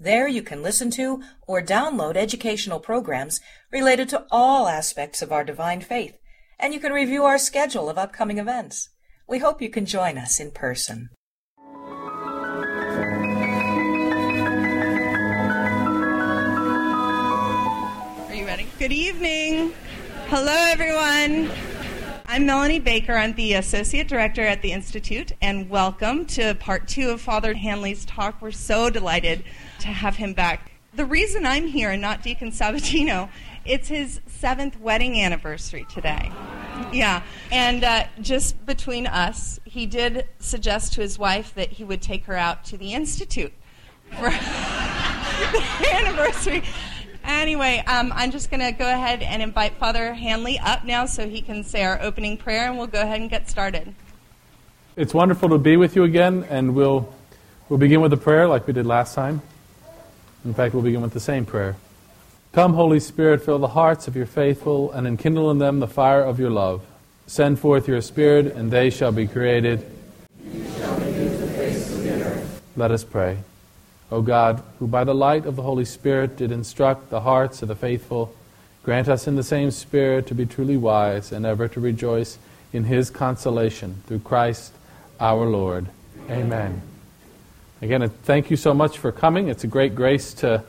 There you can listen to or download educational programs related to all aspects of our divine faith, and you can review our schedule of upcoming events. We hope you can join us in person. Are you ready? Good evening. Hello, everyone. I'm Melanie Baker. I'm the Associate Director at the Institute, and welcome to part two of Father Hanley's talk. We're so delighted to have him back. The reason I'm here and not Deacon Sabatino, it's his seventh wedding anniversary today. Yeah, and uh, just between us, he did suggest to his wife that he would take her out to the Institute for the anniversary. Anyway, um, I'm just going to go ahead and invite Father Hanley up now so he can say our opening prayer, and we'll go ahead and get started. It's wonderful to be with you again, and we'll, we'll begin with a prayer like we did last time. In fact, we'll begin with the same prayer. Come, Holy Spirit, fill the hearts of your faithful, and enkindle in them the fire of your love. Send forth your Spirit, and they shall be created. Let us pray. O God, who by the light of the Holy Spirit did instruct the hearts of the faithful, grant us in the same Spirit to be truly wise and ever to rejoice in his consolation through Christ our Lord. Amen. Again, thank you so much for coming. It's a great grace to,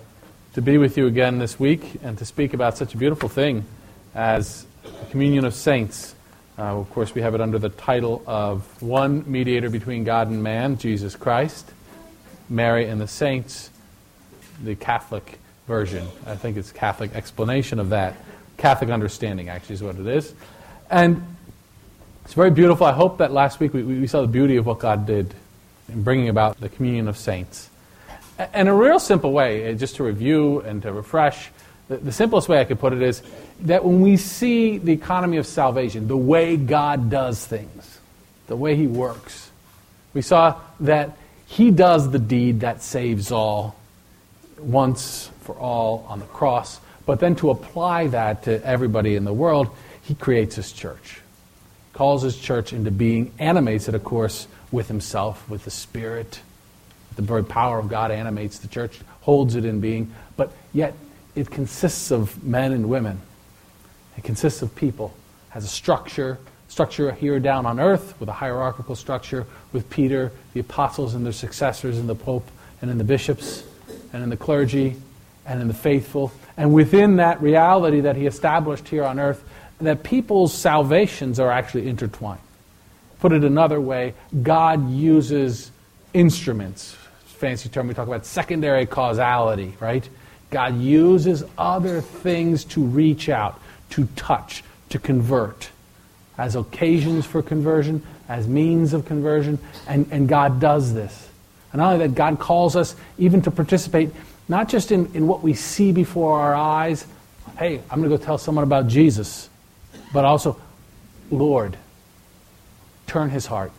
to be with you again this week and to speak about such a beautiful thing as the communion of saints. Uh, of course, we have it under the title of One Mediator Between God and Man, Jesus Christ, Mary and the Saints, the Catholic version. I think it's Catholic explanation of that. Catholic understanding, actually, is what it is. And it's very beautiful. I hope that last week we, we saw the beauty of what God did in bringing about the communion of saints. And a real simple way, uh, just to review and to refresh, the simplest way I could put it is that when we see the economy of salvation, the way God does things, the way He works, we saw that He does the deed that saves all once for all on the cross, but then to apply that to everybody in the world, He creates His church, calls His church into being, animates it, of course, with himself, with the Spirit. The very power of God animates the church, holds it in being, but yet it consists of men and women. It consists of people, has a structure, structure here down on earth with a hierarchical structure with Peter, the apostles and their successors, and the Pope, and in the bishops, and in the clergy, and in the faithful. And within that reality that he established here on earth, that people's salvations are actually intertwined. Put it another way, God uses instruments. Fancy term, we talk about secondary causality, right? God uses other things to reach out, to touch, to convert, as occasions for conversion, as means of conversion, and, and God does this. And not only that, God calls us even to participate, not just in, in what we see before our eyes, hey, I'm going to go tell someone about Jesus, but also, Lord, turn his heart.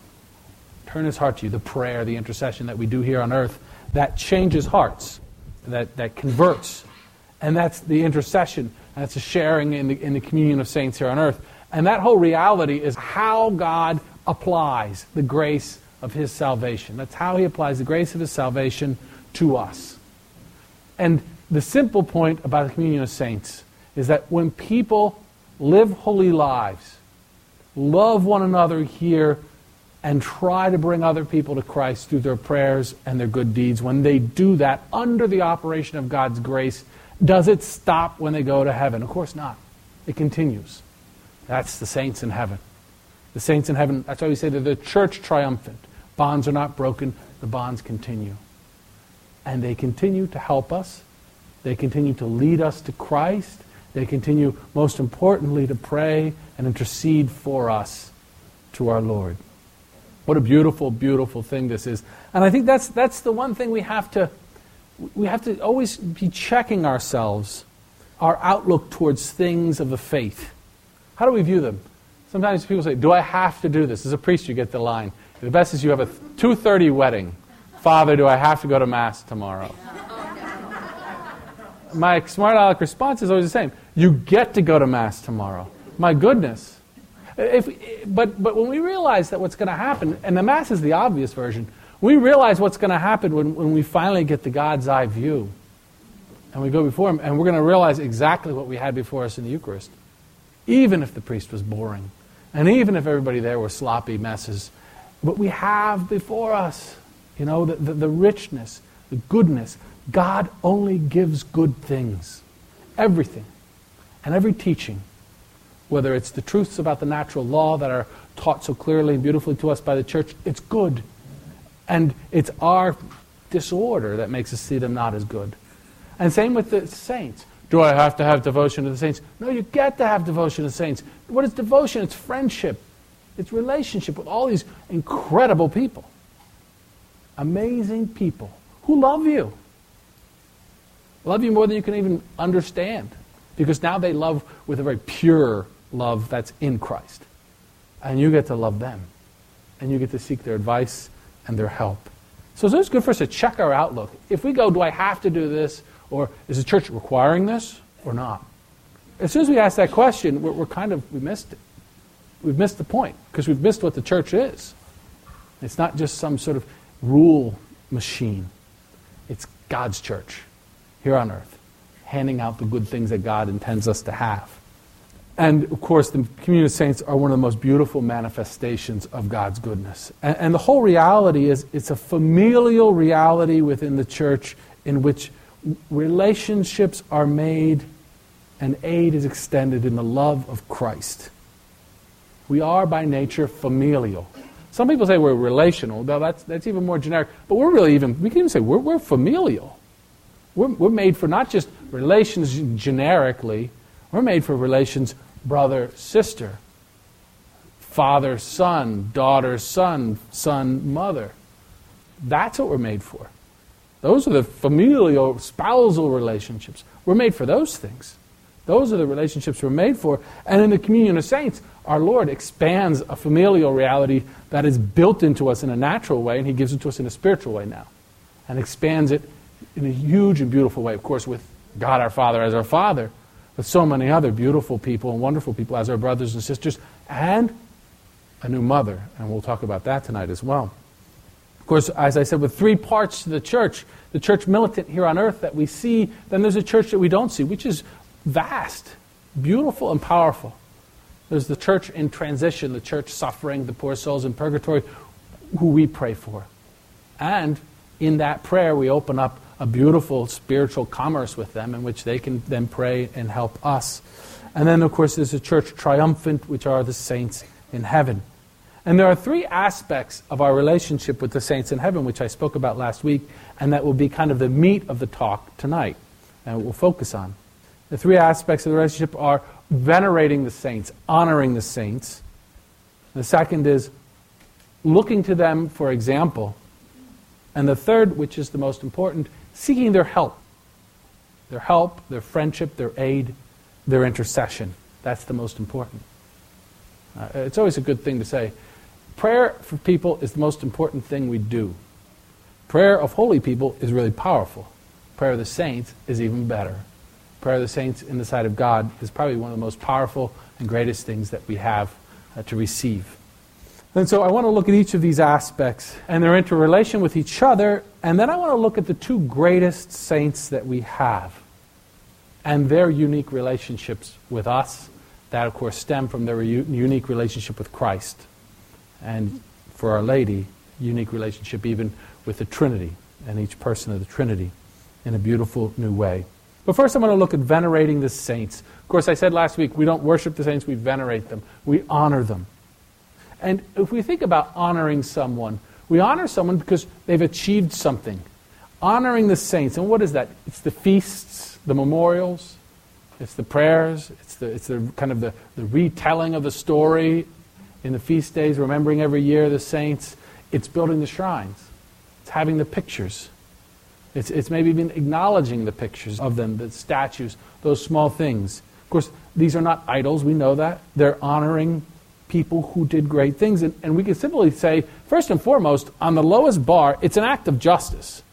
Turn his heart to you. The prayer, the intercession that we do here on earth, that changes hearts, that, that converts. And that's the intercession. That's the sharing in the, in the communion of saints here on earth. And that whole reality is how God applies the grace of his salvation. That's how he applies the grace of his salvation to us. And the simple point about the communion of saints is that when people live holy lives, love one another here, and try to bring other people to Christ through their prayers and their good deeds, when they do that under the operation of God's grace, does it stop when they go to heaven? Of course not. It continues. That's the saints in heaven. The saints in heaven, that's why we say they're the church triumphant. Bonds are not broken, the bonds continue. And they continue to help us. They continue to lead us to Christ. They continue, most importantly, to pray and intercede for us to our Lord. What a beautiful, beautiful thing this is. And I think that's, that's the one thing we have to, we have to always be checking ourselves, our outlook towards things of the faith. How do we view them? Sometimes people say, Do I have to do this? As a priest, you get the line. The best is you have a 2.30 wedding. Father, do I have to go to Mass tomorrow? My smart aleck response is always the same. You get to go to Mass tomorrow. My goodness. If, but, but when we realize that what's going to happen, and the Mass is the obvious version, we realize what's going to happen when, when we finally get the God's eye view. And we go before Him, and we're going to realize exactly what we had before us in the Eucharist. Even if the priest was boring, and even if everybody there were sloppy messes, what we have before us, you know, the, the, the richness, the goodness. God only gives good things. Everything. And every teaching, whether it's the truths about the natural law that are taught so clearly and beautifully to us by the church, it's good. And it's our disorder that makes us see them not as good. And same with the saints. Do I have to have devotion to the saints? No, you get to have devotion to the saints. What is devotion? It's friendship, it's relationship with all these incredible people. Amazing people who love you. Love you more than you can even understand. Because now they love with a very pure love that's in Christ. And you get to love them. And you get to seek their advice and their help. So it's always good for us to check our outlook. If we go, do I have to do this? Or is the church requiring this or not? As soon as we ask that question, we're, we're kind of, we missed it. We've missed the point because we've missed what the church is. It's not just some sort of rule machine, it's God's church here on earth, handing out the good things that God intends us to have. And of course, the communion of saints are one of the most beautiful manifestations of God's goodness. And, and, the whole reality is it's a familial reality within the church in which relationships are made and aid is extended in the love of Christ. We are by nature familial. Some people say we're relational, though that's, that's even more generic. But we're really even, we can even say we're, we're familial. We're, we're made for not just relations generically, we're made for relations brother, sister, father, son, daughter, son, son, mother. That's what we're made for. Those are the familial, spousal relationships. We're made for those things. Those are the relationships we're made for. And in the communion of saints, our Lord expands a familial reality that is built into us in a natural way, and He gives it to us in a spiritual way now. And expands it in a huge and beautiful way, of course, with God our Father as our Father, with so many other beautiful people and wonderful people as our brothers and sisters, and a new mother. And we'll talk about that tonight as well. Of course, as I said, with three parts to the church the church militant here on earth that we see, then there's a church that we don't see, which is vast, beautiful, and powerful. There's the church in transition, the church suffering, the poor souls in purgatory, who we pray for. And in that prayer, we open up a beautiful spiritual commerce with them in which they can then pray and help us. And then, of course, there's a church triumphant, which are the saints in heaven. And there are three aspects of our relationship with the saints in heaven, which I spoke about last week, and that will be kind of the meat of the talk tonight, and we'll focus on. The three aspects of the relationship are venerating the saints, honoring the saints. The second is looking to them for example. And the third, which is the most important, seeking their help. Their help, their friendship, their aid, their intercession. That's the most important. Uh, it's always a good thing to say, Prayer for people is the most important thing we do. Prayer of holy people is really powerful. Prayer of the saints is even better. Prayer of the saints in the sight of God is probably one of the most powerful and greatest things that we have uh, to receive. And so I want to look at each of these aspects and their interrelation with each other, and then I want to look at the two greatest saints that we have and their unique relationships with us. That, of course, stem from their unique relationship with Christ and for Our Lady, unique relationship even with the Trinity and each person of the Trinity in a beautiful new way. But first, I'm going to look at venerating the saints. Of course, I said last week we don't worship the saints, we venerate them, we honor them. And if we think about honoring someone, we honor someone because they've achieved something. Honoring the saints, and what is that? It's the feasts, the memorials, it's the prayers, it's the, it's the kind of the, the retelling of the story in the feast days, remembering every year the saints, it's building the shrines. It's having the pictures. It's, it's maybe even acknowledging the pictures of them, the statues, those small things. Of course, these are not idols, we know that. They're honoring people who did great things. And, and we can simply say, first and foremost, on the lowest bar, it's an act of justice.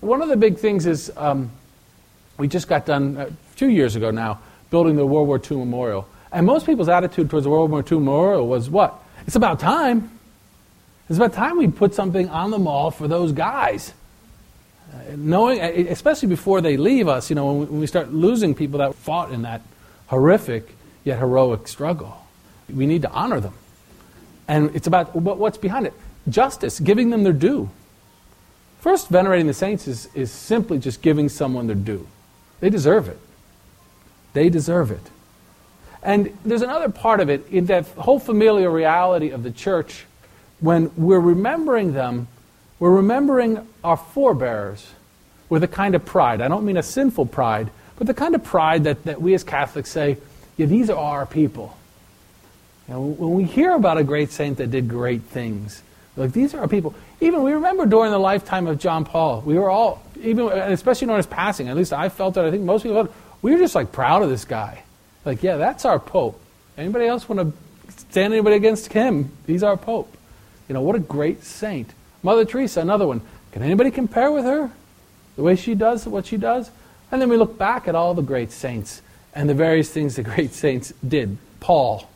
One of the big things is um, we just got done uh, two years ago now building the World War II Memorial. And most people's attitude towards the World War II Memorial was what? It's about time. It's about time we put something on the mall for those guys. Uh, knowing, uh, especially before they leave us, you know, when we start losing people that fought in that horrific yet heroic struggle, we need to honor them. And it's about what's behind it justice, giving them their due. First, venerating the saints is, is simply just giving someone their due. They deserve it. They deserve it. And there's another part of it in that whole familial reality of the church. When we're remembering them, we're remembering our forebears with a kind of pride. I don't mean a sinful pride, but the kind of pride that, that we as Catholics say, yeah, these are our people. Know, when we hear about a great saint that did great things, like these are our people. Even we remember during the lifetime of John Paul, we were all, even especially during his passing. At least I felt it. I think most people felt. We were just like proud of this guy. Like, yeah, that's our pope. Anybody else want to stand anybody against him? He's our pope. You know, what a great saint. Mother Teresa, another one. Can anybody compare with her? The way she does what she does? And then we look back at all the great saints and the various things the great saints did. Paul,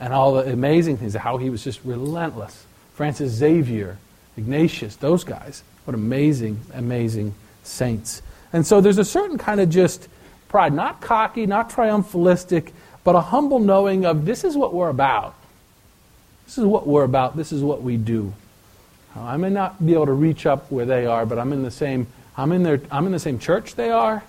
and all the amazing things, how he was just relentless. Francis Xavier, Ignatius, those guys. What amazing, amazing saints. And so there's a certain kind of just pride, not cocky, not triumphalistic, but a humble knowing of this is what we're about. This is what we're about. This is what we do. I may not be able to reach up where they are, but I'm in the same I'm in their I'm in the same church they are,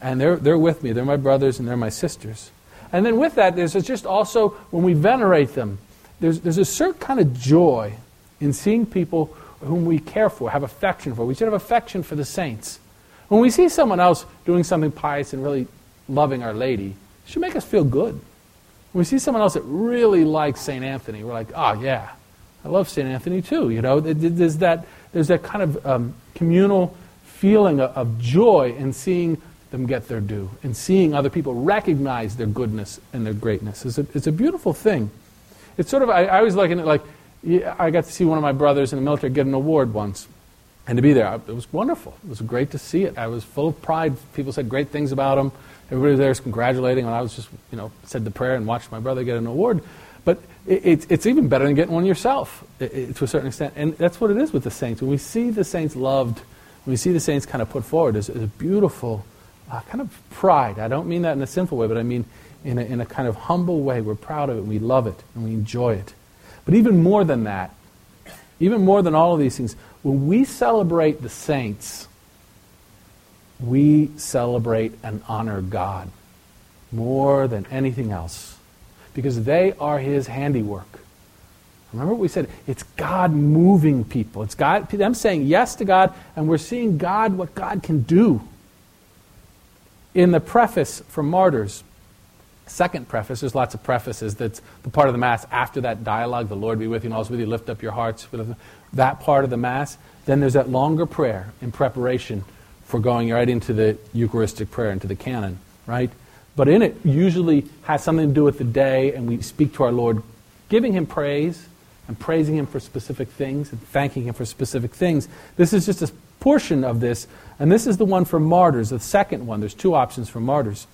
and they're they're with me. They're my brothers and they're my sisters. And then with that, there's just also, when we venerate them, there's, there's a certain kind of joy in seeing people whom we care for, have affection for. We should have affection for the saints. When we see someone else doing something pious and really loving Our Lady, it should make us feel good. When we see someone else that really likes St. Anthony, we're like, oh, yeah, I love St. Anthony too. You know, there's that, there's that kind of um, communal feeling of, of joy in seeing them get their due and seeing other people recognize their goodness and their greatness is a, it's a beautiful thing. It's sort of, I, I always like it like, I got to see one of my brothers in the military get an award once. And to be there, it was wonderful. It was great to see it. I was full of pride. People said great things about him. Everybody there was congratulating, and I was just, you know, said the prayer and watched my brother get an award. But it, it, it's even better than getting one yourself, it, to a certain extent. And that's what it is with the saints. When we see the saints loved, when we see the saints kind of put forward, it's a beautiful uh, kind of pride. I don't mean that in a sinful way, but I mean in a, in a kind of humble way. We're proud of it, we love it, and we enjoy it. But even more than that, even more than all of these things, when we celebrate the saints, we celebrate and honor God more than anything else because they are His handiwork. Remember what we said? It's God moving people. It's God, them saying yes to God, and we're seeing God, what God can do in the preface for Martyrs, second preface, there's lots of prefaces, that's the part of the Mass after that dialogue, the Lord be with you and always with you, lift up your hearts, that part of the Mass. Then there's that longer prayer in preparation for going right into the Eucharistic prayer, into the canon, right? But in it, usually has something to do with the day, and we speak to our Lord, giving Him praise and praising Him for specific things and thanking Him for specific things. This is just a portion of this, and this is the one for martyrs, the second one. There's two options for martyrs.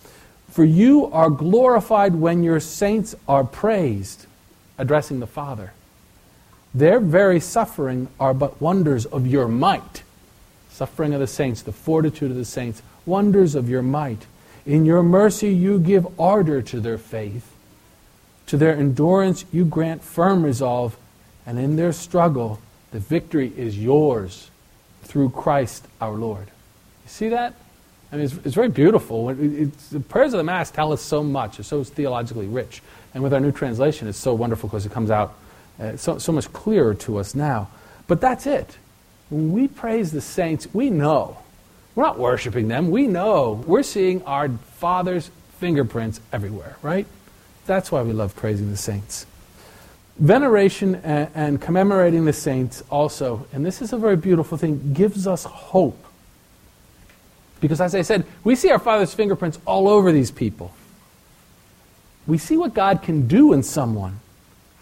For you are glorified when your saints are praised, addressing the Father. Their very suffering are but wonders of your might. Suffering of the saints, the fortitude of the saints, wonders of your might. In your mercy you give ardor to their faith. To their endurance you grant firm resolve, and in their struggle the victory is yours through Christ our Lord. You see that? I mean, it's, it's very beautiful. It's, the prayers of the Mass tell us so much. It's so theologically rich. And with our new translation, it's so wonderful because it comes out uh, so, so much clearer to us now. But that's it. When we praise the saints, we know. We're not worshiping them. We know. We're seeing our Father's fingerprints everywhere, right? That's why we love praising the saints. Veneration and, and, commemorating the saints also, and this is a very beautiful thing, gives us hope. Because as I said, we see our Father's fingerprints all over these people. we see what God can do in someone.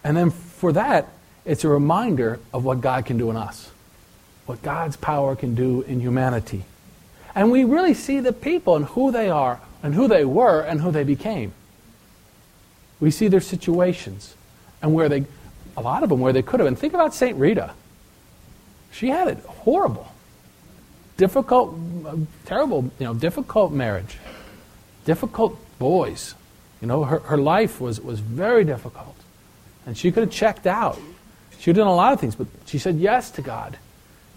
And then for that, it's a reminder of what God can do in us, what God's power can do in humanity. And we really see the people and who they are, and who they were, and who they became. We see their situations and where they, a lot of them where they could have. And think about St. Rita. She had it horrible, difficult, terrible, you know, difficult marriage, difficult boys. You know, her, her life was, was very difficult. And she could have checked out. She had done a lot of things, but she said yes to God.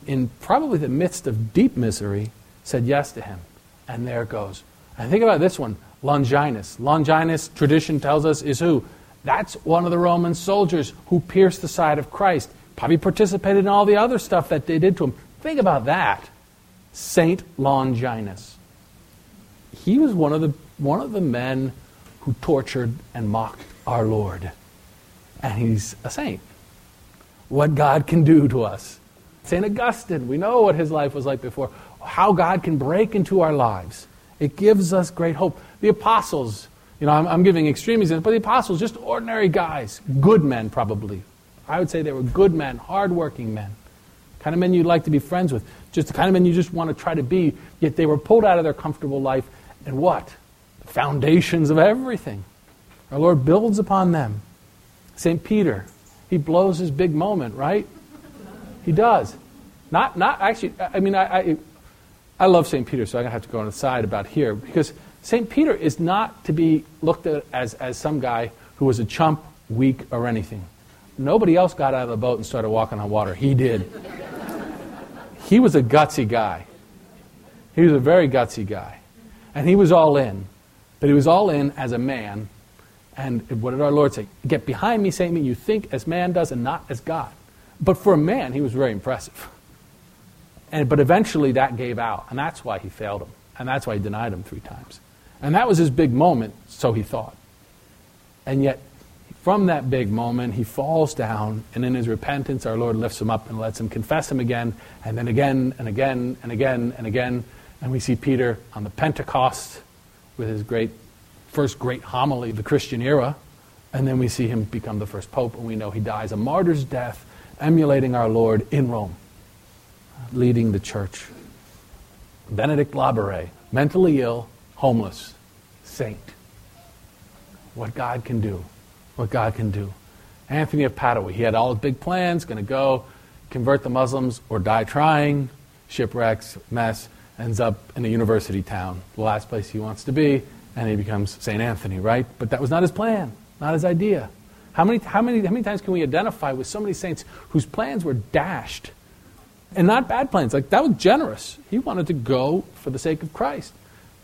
In probably the midst of deep misery, said yes to him. And there it goes. And think about this one Longinus. Longinus, tradition tells us, is who? That's one of the Roman soldiers who pierced the side of Christ. Probably participated in all the other stuff that they did to him. Think about that. Saint Longinus. He was one of the, one of the men who tortured and mocked our Lord. And he's a saint. What God can do to us. St. Augustine, we know what his life was like before, how God can break into our lives. It gives us great hope. The apostles, you know, I'm, I'm giving extreme examples, but the apostles, just ordinary guys, good men probably. I would say they were good men, hardworking men, kind of men you'd like to be friends with, just the kind of men you just want to try to be. Yet they were pulled out of their comfortable life, and what? The foundations of everything. Our Lord builds upon them. St. Peter, he blows his big moment, right? He does. Not, not actually, I mean, I, I, I love St. Peter, so I'm going to have to go on the side about here, because St. Peter is not to be looked at as, as some guy who was a chump, weak, or anything. Nobody else got out of the boat and started walking on water. He did. he was a gutsy guy. He was a very gutsy guy. And he was all in. But he was all in as a man. And what did our Lord say? Get behind me, Satan. You think as man does and not as God. But for a man, he was very impressive. And, but eventually that gave out. And that's why he failed him. And that's why he denied him three times. And that was his big moment, so he thought. And yet from that big moment, he falls down, and in his repentance, our Lord lifts him up and lets him confess him again, and then again, and again, and again, and again. And we see Peter on the Pentecost with his great, first great homily of the Christian era. And then we see him become the first pope, and we know he dies a martyr's death, emulating our Lord in Rome, leading the church. Benedict Labre, mentally ill, homeless, saint. What God can do what God can do. Anthony of Padua, he had all his big plans, going to go convert the Muslims or die trying, shipwrecks, mess, ends up in a university town, the last place he wants to be, and he becomes St. Anthony, right? But that was not his plan, not his idea. How many, how, many, how many times can we identify with so many saints whose plans were dashed? And not bad plans. Like, that was generous. He wanted to go for the sake of Christ.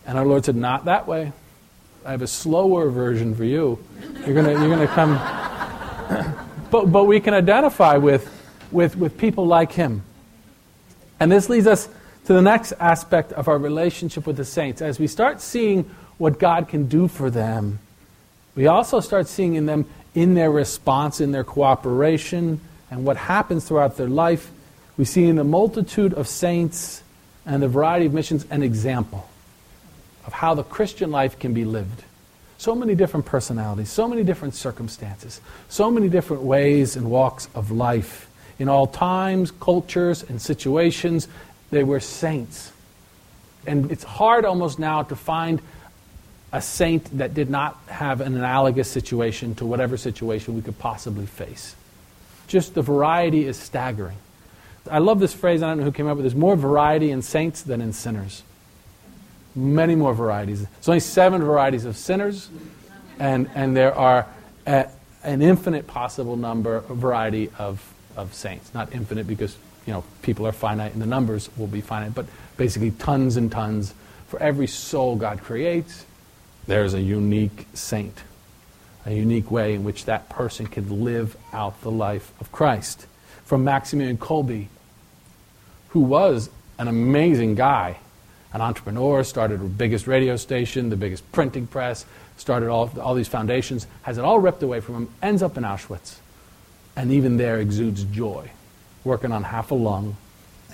And our Lord said, Not that way. I have a slower version for you. You're gonna you're gonna come. but but we can identify with with with people like him. And this leads us to the next aspect of our relationship with the saints. As we start seeing what God can do for them, we also start seeing in them in their response, in their cooperation, and what happens throughout their life. We see in the multitude of saints and the variety of missions an example of how the Christian life can be lived. So many different personalities, so many different circumstances, so many different ways and walks of life. In all times, cultures, and situations, they were saints. And it's hard almost now to find a saint that did not have an analogous situation to whatever situation we could possibly face. Just the variety is staggering. I love this phrase, I don't know who came up with this more variety in saints than in sinners many more varieties. There's only seven varieties of sinners, and, and there are a, an infinite possible number, variety of, of saints. Not infinite because you know people are finite and the numbers will be finite, but basically tons and tons. For every soul God creates, there's a unique saint, a unique way in which that person can live out the life of Christ. From Maximilian Kolbe, who was an amazing guy an entrepreneur, started the biggest radio station, the biggest printing press, started all, all these foundations, has it all ripped away from him, ends up in Auschwitz. And even there exudes joy, working on half a lung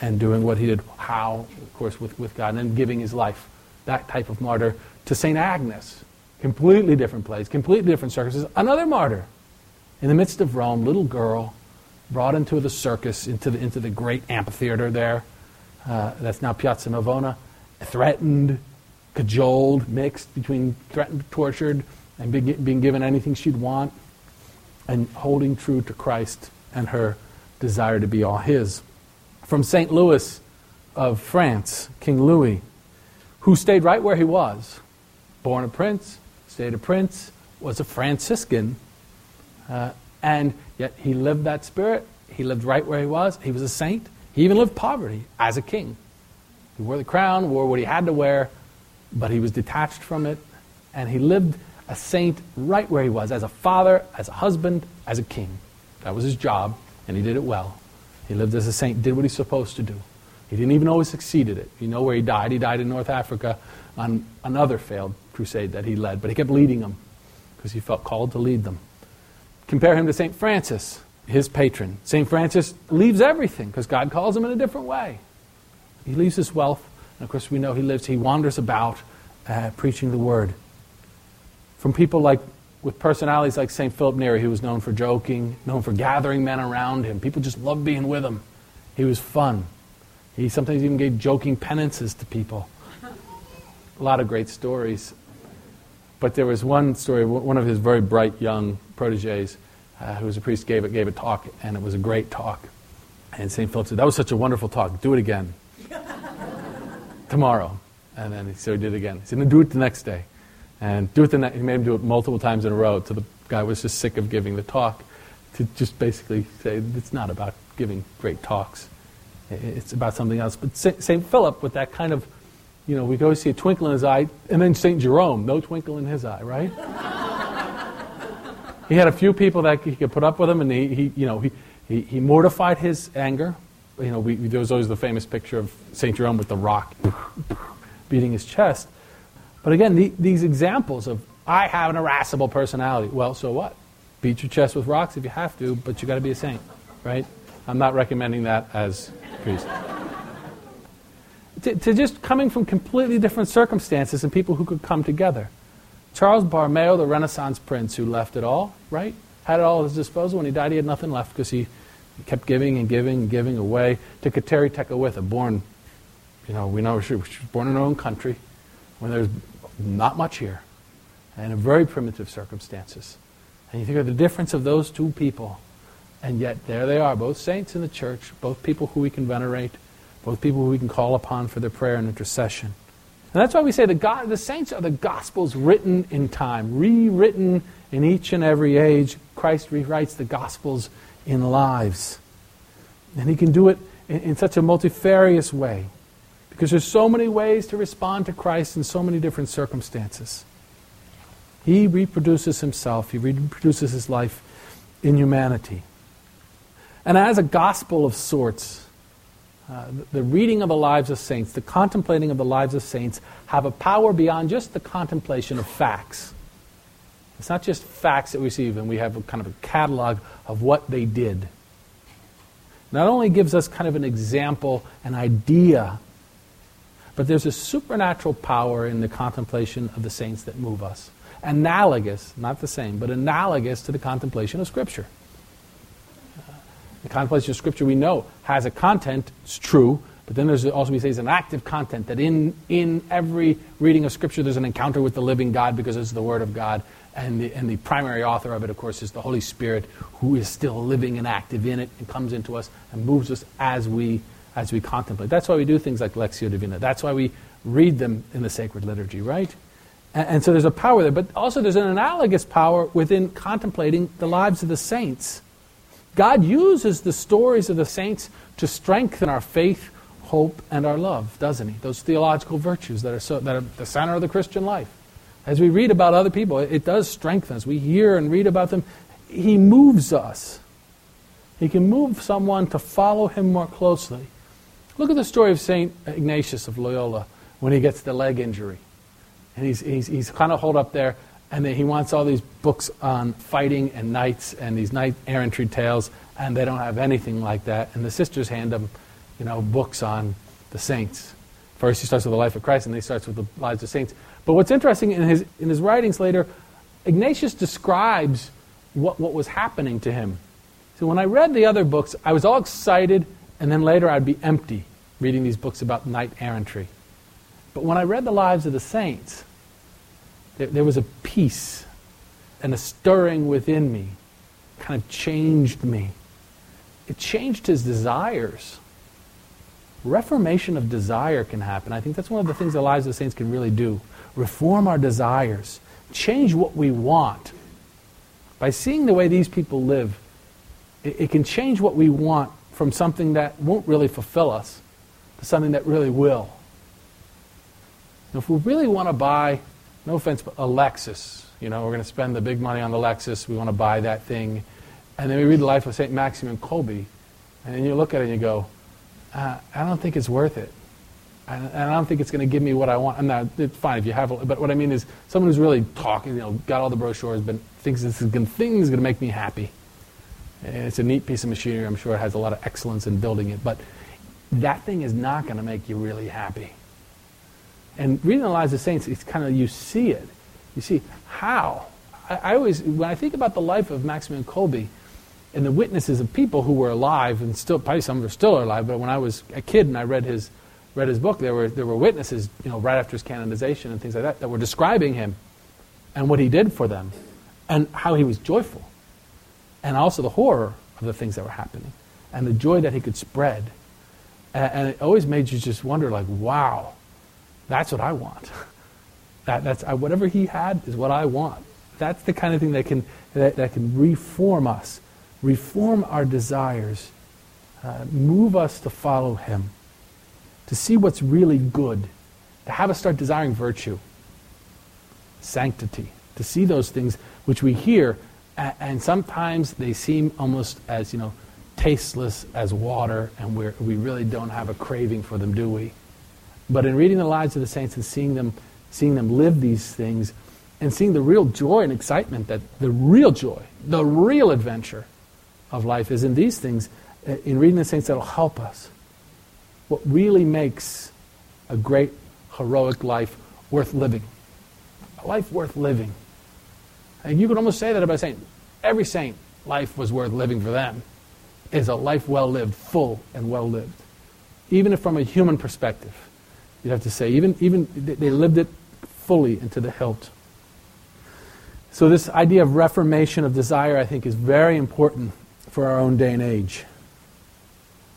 and doing what he did, how, of course, with, with God, and then giving his life, that type of martyr, to St. Agnes, completely different place, completely different circumstances. Another martyr in the midst of Rome, little girl brought into the circus, into the, into the great amphitheater there. Uh, that's now Piazza Navona. Threatened, cajoled, mixed between threatened, tortured, and being given anything she'd want, and holding true to Christ and her desire to be all His. From St. Louis of France, King Louis, who stayed right where he was, born a prince, stayed a prince, was a Franciscan, uh, and yet he lived that spirit. He lived right where he was. He was a saint. He even lived poverty as a king. He wore the crown, wore what he had to wear, but he was detached from it, and he lived a saint right where he was, as a father, as a husband, as a king. That was his job, and he did it well. He lived as a saint, did what he's supposed to do. He didn't even always succeed at it. You know where he died? He died in North Africa on another failed crusade that he led, but he kept leading them because he felt called to lead them. Compare him to St. Francis, his patron. St. Francis leaves everything because God calls him in a different way. He leaves his wealth, and of course, we know he lives, he wanders about uh, preaching the word. From people like, with personalities like St. Philip Neri, who was known for joking, known for gathering men around him. People just loved being with him. He was fun. He sometimes even gave joking penances to people. A lot of great stories. But there was one story, one of his very bright young proteges, uh, who was a priest, gave, it, gave a talk, and it was a great talk. And St. Philip said, That was such a wonderful talk. Do it again. Tomorrow. And then so he did it again. He said, No, do it the next day. And do it the next He made him do it multiple times in a row So the guy was just sick of giving the talk. To just basically say, It's not about giving great talks, it's about something else. But St. Philip, with that kind of you know, we go see a twinkle in his eye, and then St. Jerome, no twinkle in his eye, right? he had a few people that he could put up with him, and he, he you know, he, he, he, mortified his anger. You know, we, there was always the famous picture of St. Jerome with the rock beating his chest. But again, the, these examples of, I have an irascible personality. Well, so what? Beat your chest with rocks if you have to, but you got to be a saint, right? I'm not recommending that as priest to, to just coming from completely different circumstances and people who could come together. Charles Borromeo, the Renaissance prince who left it all, right? Had it all at his disposal. When he died, he had nothing left because he, he kept giving and giving and giving away. To Kateri Tekakwitha, born, you know, we know she was born in her own country when there's not much here and in very primitive circumstances. And you think of the difference of those two people. And yet, there they are, both saints in the church, both people who we can venerate both people who we can call upon for their prayer and intercession. And that's why we say the, God, the saints are the gospels written in time, rewritten in each and every age. Christ rewrites the gospels in lives. And he can do it in, in such a multifarious way because there's so many ways to respond to Christ in so many different circumstances. He reproduces himself, he reproduces his life in humanity. And as a gospel of sorts, uh, the reading of the lives of saints, the contemplating of the lives of saints, have a power beyond just the contemplation of facts. It's not just facts that we receive, and we have a kind of a catalog of what they did. Not only gives us kind of an example, an idea, but there's a supernatural power in the contemplation of the saints that move us. Analogous, not the same, but analogous to the contemplation of Scripture. The contemplation of Scripture we know has a content, it's true, but then there's also, we say, is an active content that in, in every reading of Scripture there's an encounter with the living God because it's the Word of God. And the, and the primary author of it, of course, is the Holy Spirit, who is still living and active in it and comes into us and moves us as we, as we contemplate. That's why we do things like Lectio Divina. That's why we read them in the sacred liturgy, right? And, and so there's a power there. But also there's an analogous power within contemplating the lives of the saints God uses the stories of the saints to strengthen our faith, hope, and our love, doesn't He? Those theological virtues that are, so, that are the center of the Christian life. As we read about other people, it does strengthen us. We hear and read about them. He moves us. He can move someone to follow Him more closely. Look at the story of St. Ignatius of Loyola when he gets the leg injury. And he's, he's, he's kind of holed up there and he wants all these books on fighting and knights and these knight errantry tales, and they don't have anything like that. And the sisters hand him, you know, books on the saints. First, he starts with the life of Christ, and then he starts with the lives of saints. But what's interesting in his, in his writings later, Ignatius describes what, what was happening to him. So when I read the other books, I was all excited, and then later I'd be empty reading these books about knight errantry. But when I read the lives of the saints, there, there was a peace and a stirring within me, kind of changed me. It changed his desires. Reformation of desire can happen. I think that's one of the things the lives of saints can really do. Reform our desires, change what we want. By seeing the way these people live, it, it can change what we want from something that won't really fulfill us to something that really will. if we really want to buy, no offense, but a Lexus, you know, we're going to spend the big money on the Lexus, we want to buy that thing, and then we read the life of St. Maximilian Kolbe, and then you look at it and you go, uh, I don't think it's worth it. And I don't think it's going to give me what I want. I'm not, it's fine if you have, but what I mean is someone who's really talking, you know, got all the brochures, but thinks this is going, going to make me happy. And it's a neat piece of machinery. I'm sure it has a lot of excellence in building it, but that thing is not going to make you really happy. And reading the lives of saints, it's kind of you see it. You see how. I, I always, when I think about the life of Maximilian Kolbe, and the witnesses of people who were alive and still probably some of them are still alive but when i was a kid and i read his read his book there were there were witnesses you know right after his canonization and things like that that were describing him and what he did for them and how he was joyful and also the horror of the things that were happening and the joy that he could spread. And, and it always made you just wonder like wow that's what i want. That, that's I, whatever he had is what i want. That's the kind of thing that can that, that can reform us reform our desires, uh, move us to follow Him, to see what's really good, to have us start desiring virtue, sanctity, to see those things which we hear, and, and sometimes they seem almost as, you know, tasteless as water, and we we really don't have a craving for them, do we? But in reading the lives of the saints and seeing them, seeing them live these things, and seeing the real joy and excitement that the real joy, the real adventure of life is in these things, uh, in reading the saints, that'll help us. What really makes a great, heroic life worth living. A life worth living. And you could almost say that about saint. Every saint, life was worth living for them. Is a life well lived, full and well lived. Even if from a human perspective, you'd have to say, even, even they lived it fully into the hilt. So, this idea of reformation of desire, I think, is very important for our own day and age.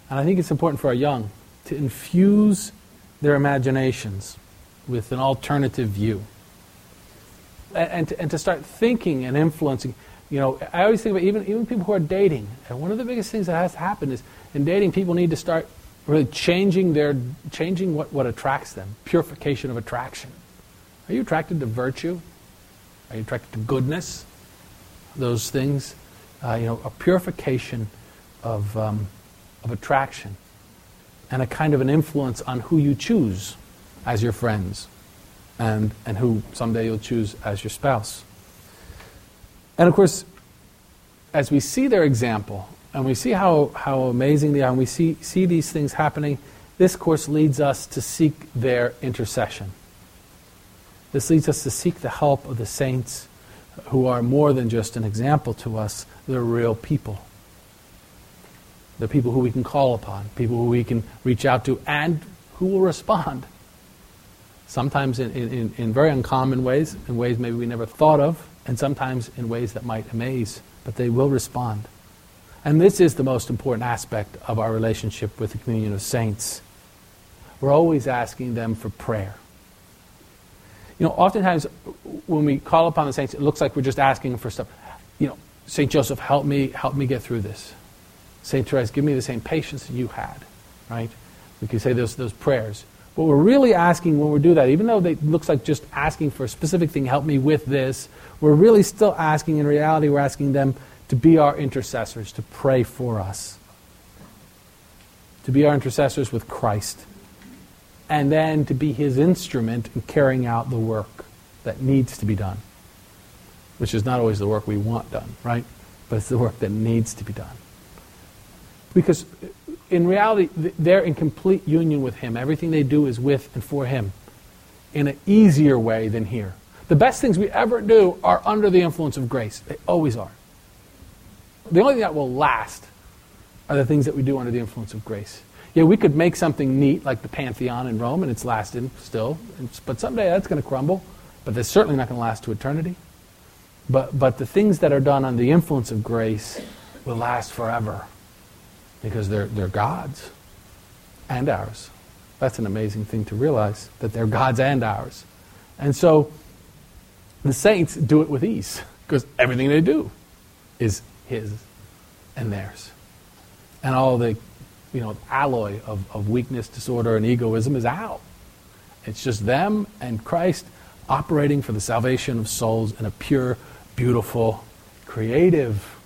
And I think it's important for our young to infuse their imaginations with an alternative view. And, and, to, and to start thinking and influencing. You know, I always think about even, even people who are dating. And one of the biggest things that has to happen is in dating, people need to start really changing their changing what, what attracts them. Purification of attraction. Are you attracted to virtue? Are you attracted to goodness? Those things uh, you know, a purification of, um, of attraction and a kind of an influence on who you choose as your friends and, and who someday you'll choose as your spouse. And of course, as we see their example and we see how, how amazing they are and we see, see these things happening, this course leads us to seek their intercession. This leads us to seek the help of the saints who are more than just an example to us, they're real people. They're people who we can call upon, people who we can reach out to, and who will respond. Sometimes in, in, in very uncommon ways, in ways maybe we never thought of, and sometimes in ways that might amaze, but they will respond. And this is the most important aspect of our relationship with the communion of saints. We're always asking them for prayer. You know, oftentimes when we call upon the saints, it looks like we're just asking for stuff. You know, St. Joseph, help me, help me get through this. St. Therese, give me the same patience that you had, right? We can say those, those prayers. But we're really asking when we do that, even though it looks like just asking for a specific thing, help me with this, we're really still asking, in reality, we're asking them to be our intercessors, to pray for us, to be our intercessors with Christ and then to be his instrument in carrying out the work that needs to be done, which is not always the work we want done, right? But it's the work that needs to be done. Because in reality, they're in complete union with Him. Everything they do is with and for Him in an easier way than here. The best things we ever do are under the influence of grace. They always are. The only thing that will last are the things that we do under the influence of grace. Yeah, we could make something neat like the Pantheon in Rome, and it's lasted still. But someday that's going to crumble. But it's certainly not going to last to eternity. But, but the things that are done under the influence of grace will last forever because they're, they're God's and ours. That's an amazing thing to realize that they're God's and ours. And so the saints do it with ease because everything they do is His and theirs. And all the you know, alloy of, of weakness, disorder, and egoism is out. It's just them and Christ operating for the salvation of souls in a pure, beautiful, creative,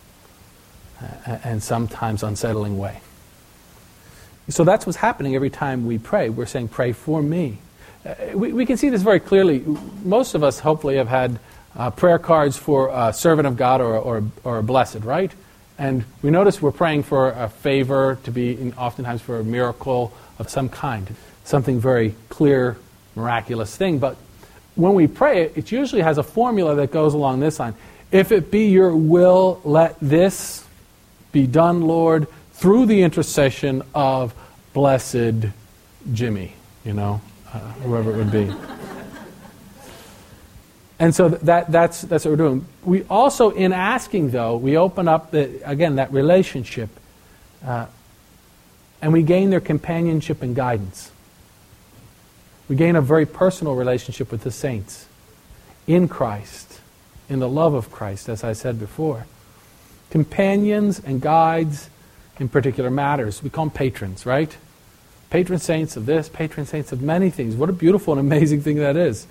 uh, and sometimes unsettling way. So that's what's happening every time we pray. We're saying, Pray for me. Uh, we, we, can see this very clearly. Most of us, hopefully, have had uh, prayer cards for a servant of God or, or, or a blessed, right? And we notice we're praying for a favor to be, oftentimes for a miracle of some kind, something very clear, miraculous thing. But when we pray it, it usually has a formula that goes along this line. If it be your will, let this be done, Lord, through the intercession of blessed Jimmy, you know, uh, whoever it would be. And so that, that's, that's what we're doing. We also, in asking, though, we open up, the, again, that relationship, uh, and we gain their companionship and guidance. We gain a very personal relationship with the saints in Christ, in the love of Christ, as I said before. Companions and guides in particular matters. We call them patrons, right? Patron saints of this, patron saints of many things. What a beautiful and amazing thing that is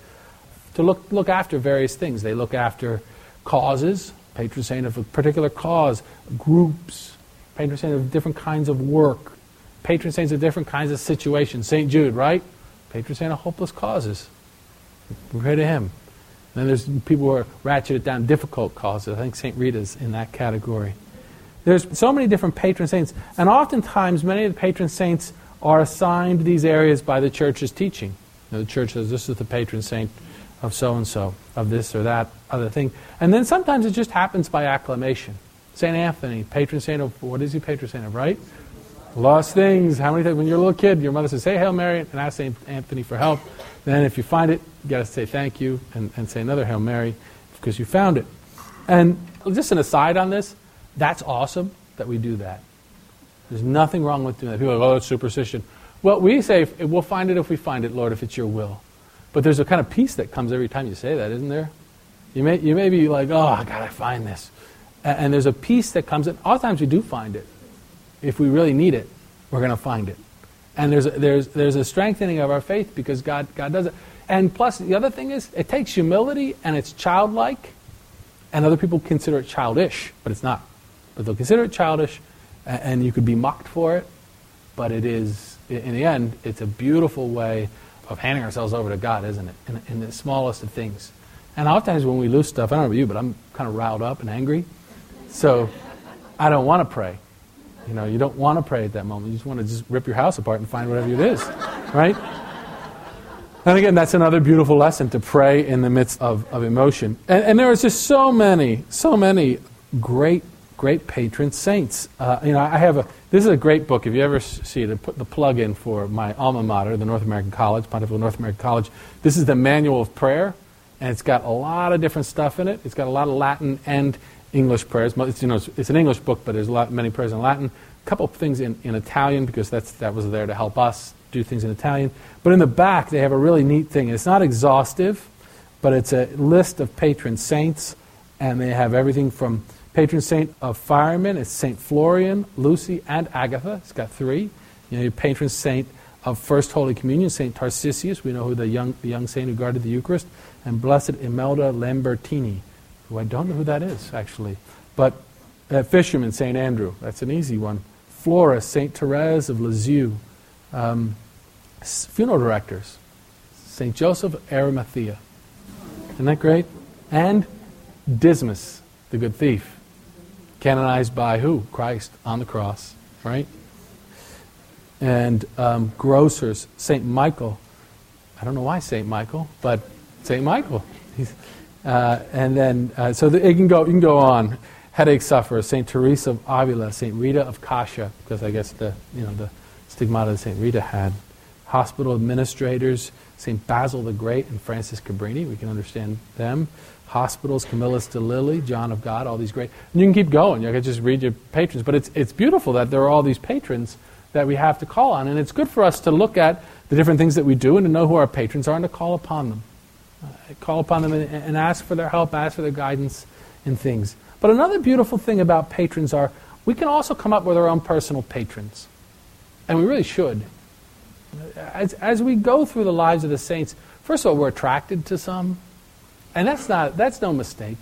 to look, look after various things. They look after causes, patron saint of a particular cause, groups, patron saint of different kinds of work, patron saints of different kinds of situations. St. Jude, right? Patron saint of hopeless causes. Pray to him. then there's people who are ratcheted down difficult causes. I think St. Rita's in that category. There's so many different patron saints, and oftentimes many of the patron saints are assigned these areas by the church's teaching. You know, the church says this is the patron saint of so and so, of this or that other thing. And then sometimes it just happens by acclamation. St. Anthony, patron saint of, what is he patron saint of, right? Lost things. How many times, when you're a little kid, your mother says, say Hail Mary and ask St. Anthony for help. Then if you find it, you got to say thank you and, and say another Hail Mary because you found it. And just an aside on this, that's awesome that we do that. There's nothing wrong with doing that. People are like, oh, it's superstition. Well, we say, we'll find it if we find it, Lord, if it's your will. But there's a kind of peace that comes every time you say that, isn't there? You may, you may be like, oh, God, I find this. And, and, there's a peace that comes in. Oftentimes we do find it. If we really need it, we're going to find it. And there's a, there's, there's a strengthening of our faith because God, God does it. And plus, the other thing is, it takes humility and it's childlike. And other people consider it childish, but it's not. But they'll consider it childish, and, and you could be mocked for it. But it is, in the end, it's a beautiful way of handing ourselves over to God, isn't it? In, in the smallest of things. And oftentimes when we lose stuff, I don't know about you, but I'm kind of riled up and angry. So I don't want to pray. You know, you don't want to pray at that moment. You just want to just rip your house apart and find whatever it is, right? And again, that's another beautiful lesson to pray in the midst of, of emotion. And, and there is just so many, so many great great patron saints. Uh, you know, I have a. This is a great book. If you ever see it, I put the plug in for my alma mater, the North American College, Pontifical North American College. This is the Manual of Prayer, and it's got a lot of different stuff in it. It's got a lot of Latin and English prayers. It's, you know, it's, it's an English book, but there's a lot, many prayers in Latin. A couple of things in, in Italian because that's that was there to help us do things in Italian. But in the back, they have a really neat thing. It's not exhaustive, but it's a list of patron saints, and they have everything from Patron saint of firemen is Saint Florian, Lucy, and Agatha. It's got three. You know, your patron saint of First Holy Communion, Saint Tarcisius. We know who the young, the young saint who guarded the Eucharist, and Blessed Imelda Lambertini, who I don't know who that is actually, but uh, fisherman Saint Andrew. That's an easy one. Flora, Saint Therese of Lisieux. Um, funeral directors, Saint Joseph of Arimathea. Isn't that great? And Dismas, the good thief. Canonized by who? Christ on the cross, right? and um, grocers, St. Michael. I don't know why St. Michael, but St. Michael. Uh, and then, uh, so the, it can go, you can go on. Headache sufferers, St. Teresa of Avila, St. Rita of Cascia, because I guess the, you know, the stigmata that St. Rita had. Hospital administrators, St. Basil the Great and Francis Cabrini, we can understand them. Hospitals, Camillus de Lellis, John of God, all these great. And you can keep going. You can just read your patrons. But it's, it's beautiful that there are all these patrons that we have to call on. And it's good for us to look at the different things that we do and to know who our patrons are and to call upon them. Uh, call upon them and, and ask for their help, ask for their guidance in things. But another beautiful thing about patrons are we can also come up with our own personal patrons. And we really should. As, as we go through the lives of the saints, first of all, we're attracted to some. And that's, not, that's no mistake.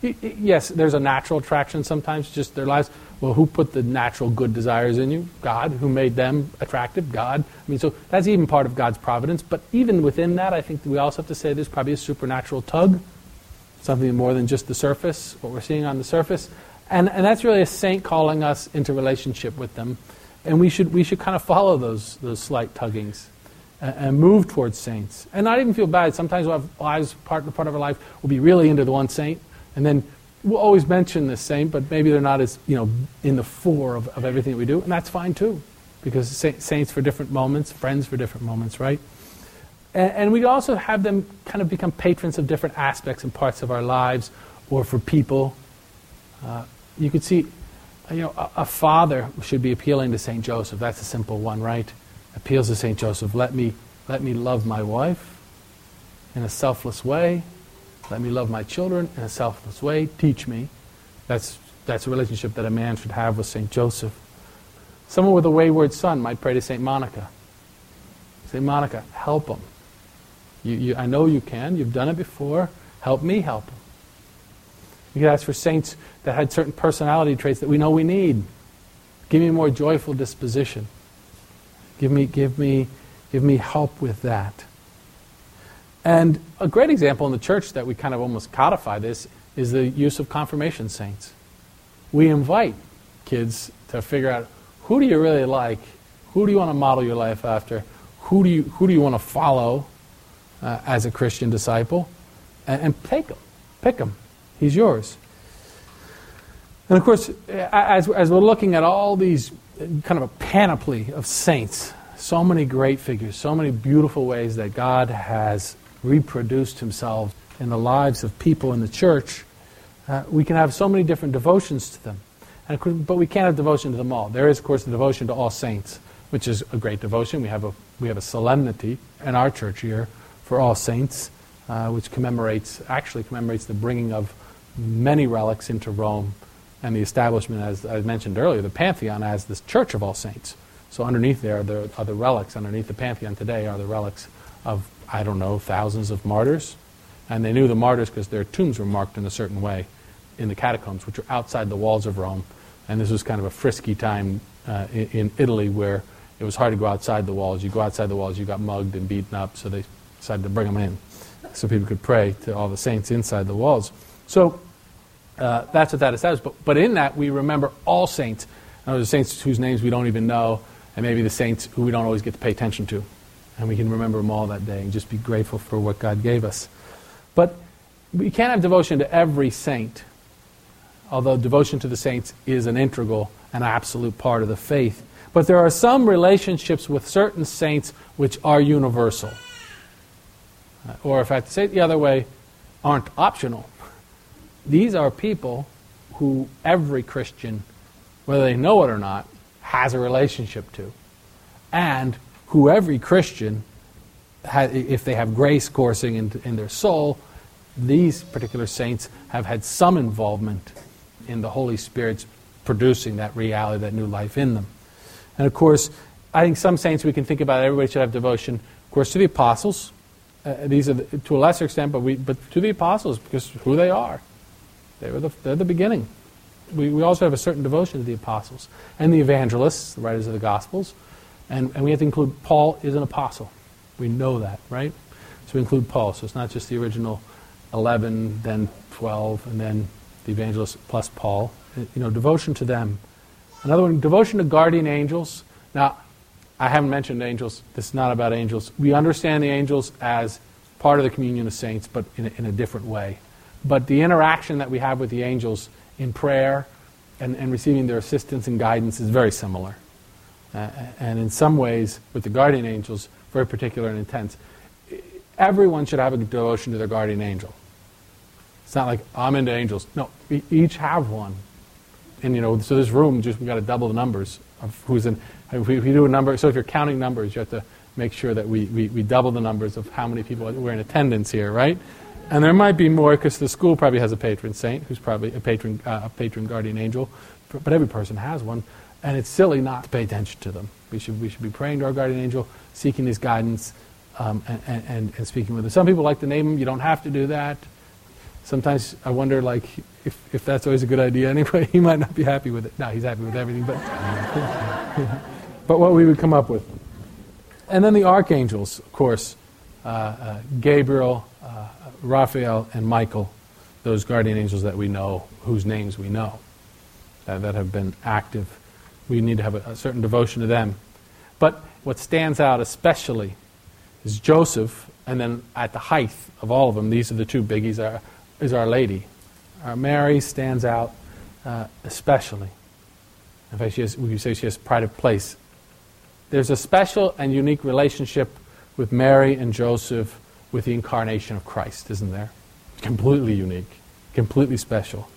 Yes, there's a natural attraction sometimes, just their lives. Well, who put the natural good desires in you? God. Who made them attractive? God. I mean, so that's even part of God's providence. But even within that, I think we also have to say there's probably a supernatural tug, something more than just the surface, what we're seeing on the surface. And, and that's really a saint calling us into relationship with them. And we should, we should kind of follow those, those slight tuggings and, and move towards saints. And not even feel bad. Sometimes we'll have lives, part, part of our life, we'll be really into the one saint, and then we'll always mention the saint, but maybe they're not as, you know, in the fore of, of everything that we do, and that's fine too, because saints for different moments, friends for different moments, right? And, and we also have them kind of become patrons of different aspects and parts of our lives, or for people. Uh, you could see, you know, a, a, father should be appealing to Saint Joseph. That's a simple one, right? Appeals to Saint Joseph. Let me, let me love my wife in a selfless way let me love my children in a selfless way. Teach me. That's, that's a relationship that a man should have with St. Joseph. Someone with a wayward son might pray to St. Monica. St. Monica, help him. You, you, I know you can. You've done it before. Help me help him. You could ask for saints that had certain personality traits that we know we need. Give me a more joyful disposition. Give me, give me, give me help with that. And a great example in the church that we kind of almost codify this is the use of confirmation saints. We invite kids to figure out who do you really like? Who do you want to model your life after? Who do you, who do you want to follow uh, as a Christian disciple? And, and take them. Pick him. He's yours. And of course, as, as we're looking at all these kind of a panoply of saints, so many great figures, so many beautiful ways that God has reproduced himself in the lives of people in the church, uh, we can have so many different devotions to them. And, but we can't have devotion to them all. There is, of course, the devotion to all saints, which is a great devotion. We have a, we have a solemnity in our church here for all saints, uh, which commemorates, actually commemorates the bringing of many relics into Rome and the establishment, as I mentioned earlier, the Pantheon as this church of all saints. So underneath there are the, are the relics. Underneath the Pantheon today are the relics of I don't know, thousands of martyrs. And they knew the martyrs because their tombs were marked in a certain way in the catacombs, which were outside the walls of Rome. And this was kind of a frisky time uh, in, in, Italy where it was hard to go outside the walls. You go outside the walls, you got mugged and beaten up, so they decided to bring them in so people could pray to all the saints inside the walls. So uh, that's what that established. But, but in that, we remember all saints. Now, the saints whose names we don't even know, and maybe the saints who we don't always get to pay attention to and we can remember them all that day and just be grateful for what God gave us. But we can't have devotion to every saint, although devotion to the saints is an integral and absolute part of the faith. But there are some relationships with certain saints which are universal. Or, if I to say it the other way, aren't optional. These are people who every Christian, whether they know it or not, has a relationship to. And who every Christian, if they have grace coursing in, their soul, these particular saints have had some involvement in the Holy Spirit's producing that reality, that new life in them. And of course, I think some saints we can think about, everybody should have devotion, of course, to the apostles. Uh, these are, the, to a lesser extent, but, we, but to the apostles, because who they are. They were the, they're the beginning. We, we also have a certain devotion to the apostles and the evangelists, the writers of the Gospels. And, and we have to include Paul is an apostle. We know that, right? So we include Paul. So it's not just the original 11, then 12, and then the evangelist plus Paul. Uh, you know, devotion to them. Another one, devotion to guardian angels. Now, I haven't mentioned angels. This is not about angels. We understand the angels as part of the communion of saints, but in a, in a different way. But the interaction that we have with the angels in prayer and, and receiving their assistance and guidance is very similar. Uh, and in some ways, with the guardian angels, very particular and intense. Everyone should have a devotion to their guardian angel. It's not like I'm into angels. No, we each have one. And you know, so this room just we got to double the numbers of who's in. If we, do a number, so if you're counting numbers, you have to make sure that we, we, we double the numbers of how many people were in attendance here, right? And there might be more because the school probably has a patron saint who's probably a patron, uh, a patron guardian angel, but every person has one. And it's silly not to pay attention to them. We should, we should be praying to our guardian angel, seeking his guidance, um, and, and, and, speaking with him. Some people like to name him. You don't have to do that. Sometimes I wonder, like, if, if that's always a good idea anyway. He might not be happy with it. No, he's happy with everything, but, but what we would come up with. And then the archangels, of course, uh, uh, Gabriel, uh, Raphael, and Michael, those guardian angels that we know, whose names we know, uh, that have been active we need to have a, a certain devotion to them. But what stands out especially is Joseph, and then at the height of all of them, these are the two biggies, are, is Our Lady. Our Mary stands out uh, especially. In fact, she has, we say she has pride of place. There's a special and unique relationship with Mary and Joseph with the incarnation of Christ, isn't there? Completely unique, completely special.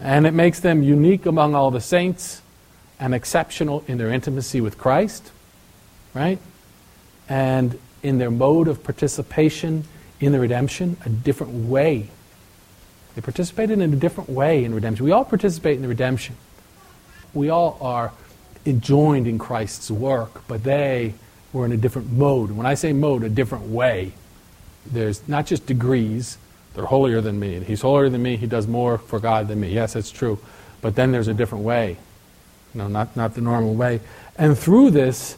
And it makes them unique among all the saints and exceptional in their intimacy with Christ, right? And in their mode of participation in the redemption, a different way. They participated in a different way in redemption. We all participate in the redemption. We all are joined in Christ's work, but they were in a different mode. When I say mode, a different way. There's not just degrees, they're holier than me. He's holier than me, he does more for God than me. Yes, that's true. But then there's a different way know, not, not the normal way. And through this,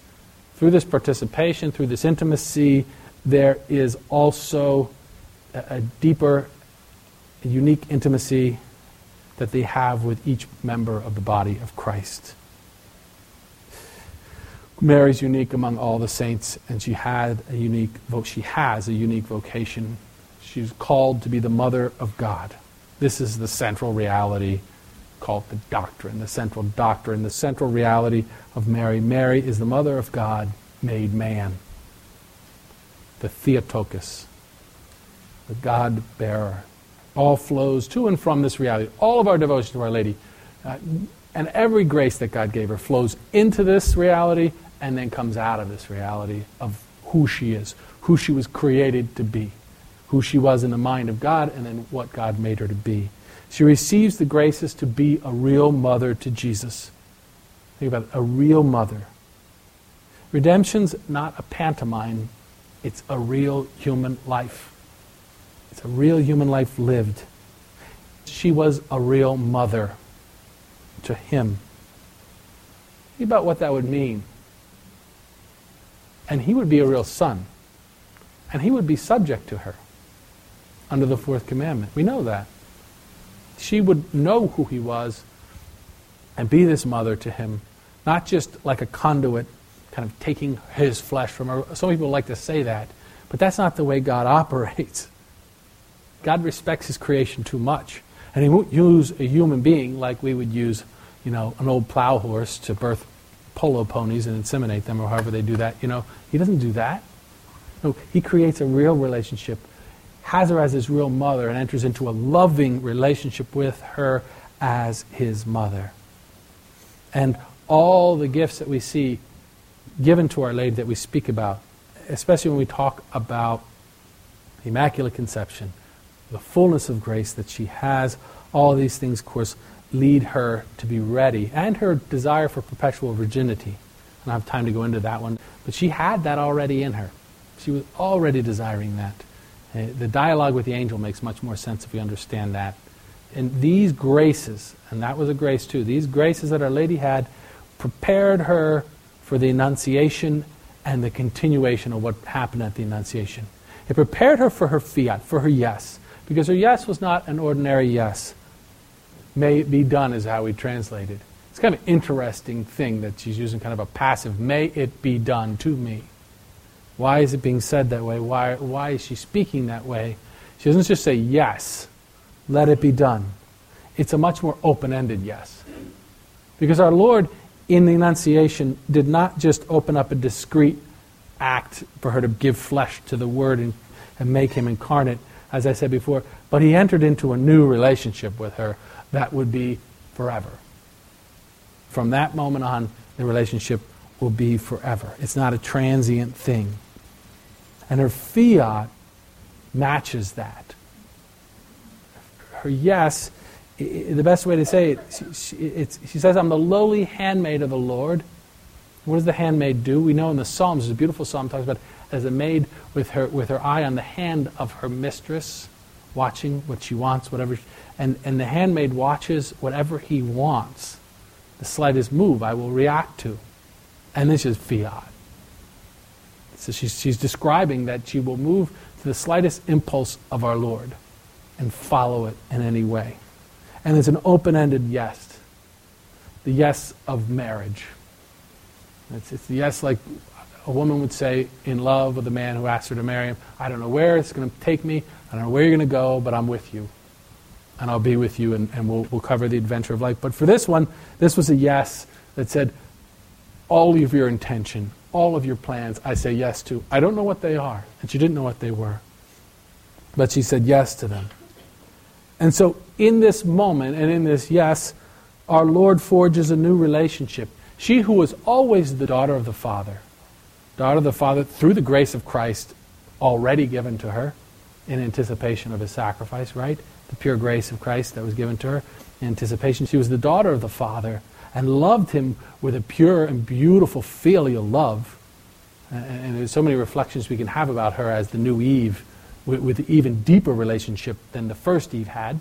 through this participation, through this intimacy, there is also a, a deeper, a unique intimacy that they have with each member of the body of Christ. Mary's unique among all the saints, and she had a unique she has a unique vocation. She's called to be the mother of God. This is the central reality called the doctrine, the central doctrine, the central reality of Mary. Mary is the mother of God made man, the Theotokos, the God bearer. All flows to and from this reality. All of our devotion to Our Lady uh, and every grace that God gave her flows into this reality and then comes out of this reality of who she is, who she was created to be, who she was in the mind of God, and then what God made her to be. She receives the graces to be a real mother to Jesus. Think about it, a real mother. Redemption's not a pantomime, it's a real human life. It's a real human life lived. She was a real mother to him. Think about what that would mean. And he would be a real son. And he would be subject to her under the fourth commandment. We know that she would know who he was and be this mother to him, not just like a conduit, kind of taking his flesh from her. Some people like to say that, but that's not the way God operates. God respects his creation too much. And he won't use a human being like we would use, you know, an old plow horse to birth polo ponies and inseminate them or however they do that. You know, he doesn't do that. No, he creates a real relationship has her as his real mother and enters into a loving relationship with her as his mother. And all the gifts that we see given to Our Lady that we speak about, especially when we talk about the Immaculate Conception, the fullness of grace that she has, all these things, of course, lead her to be ready, and her desire for perpetual virginity. I don't have time to go into that one, but she had that already in her. She was already desiring that. Uh, the dialogue with the angel makes much more sense if we understand that. And these graces, and that was a grace too, these graces that Our Lady had prepared her for the Annunciation and the continuation of what happened at the Annunciation. It prepared her for her fiat, for her yes, because her yes was not an ordinary yes. May it be done is how we translate it. It's kind of an interesting thing that she's using kind of a passive, may it be done to me. Why is it being said that way? Why, why is she speaking that way? She doesn't just say, yes, let it be done. It's a much more open ended yes. Because our Lord, in the Annunciation, did not just open up a discrete act for her to give flesh to the Word and, and make him incarnate, as I said before, but he entered into a new relationship with her that would be forever. From that moment on, the relationship will be forever. It's not a transient thing. And her fiat matches that. Her yes, the best way to say it, she, says, I'm the lowly handmaid of the Lord. What does the handmaid do? We know in the Psalms, there's a beautiful psalm talks about as a maid with her, with her eye on the hand of her mistress, watching what she wants, whatever. And, and the handmaid watches whatever he wants the slightest move I will react to. And this is fiat. So she's, she's describing that she will move to the slightest impulse of our Lord and follow it in any way. And it's an open ended yes. The yes of marriage. It's, it's the yes like a woman would say in love with a man who asks her to marry him. I don't know where it's going to take me. I don't know where you're going to go, but I'm with you and I'll be with you, and, and we'll, we'll cover the adventure of life. But for this one, this was a yes that said, all of your intention, all of your plans, I say yes to. I don't know what they are. And she didn't know what they were. But she said yes to them. And so, in this moment and in this yes, our Lord forges a new relationship. She who was always the daughter of the Father, daughter of the Father through the grace of Christ already given to her in anticipation of his sacrifice, right? the pure grace of Christ that was given to her in anticipation. She was the daughter of the Father and loved him with a pure and beautiful filial love. And there's so many reflections we can have about her as the new Eve, with, with even deeper relationship than the first Eve had.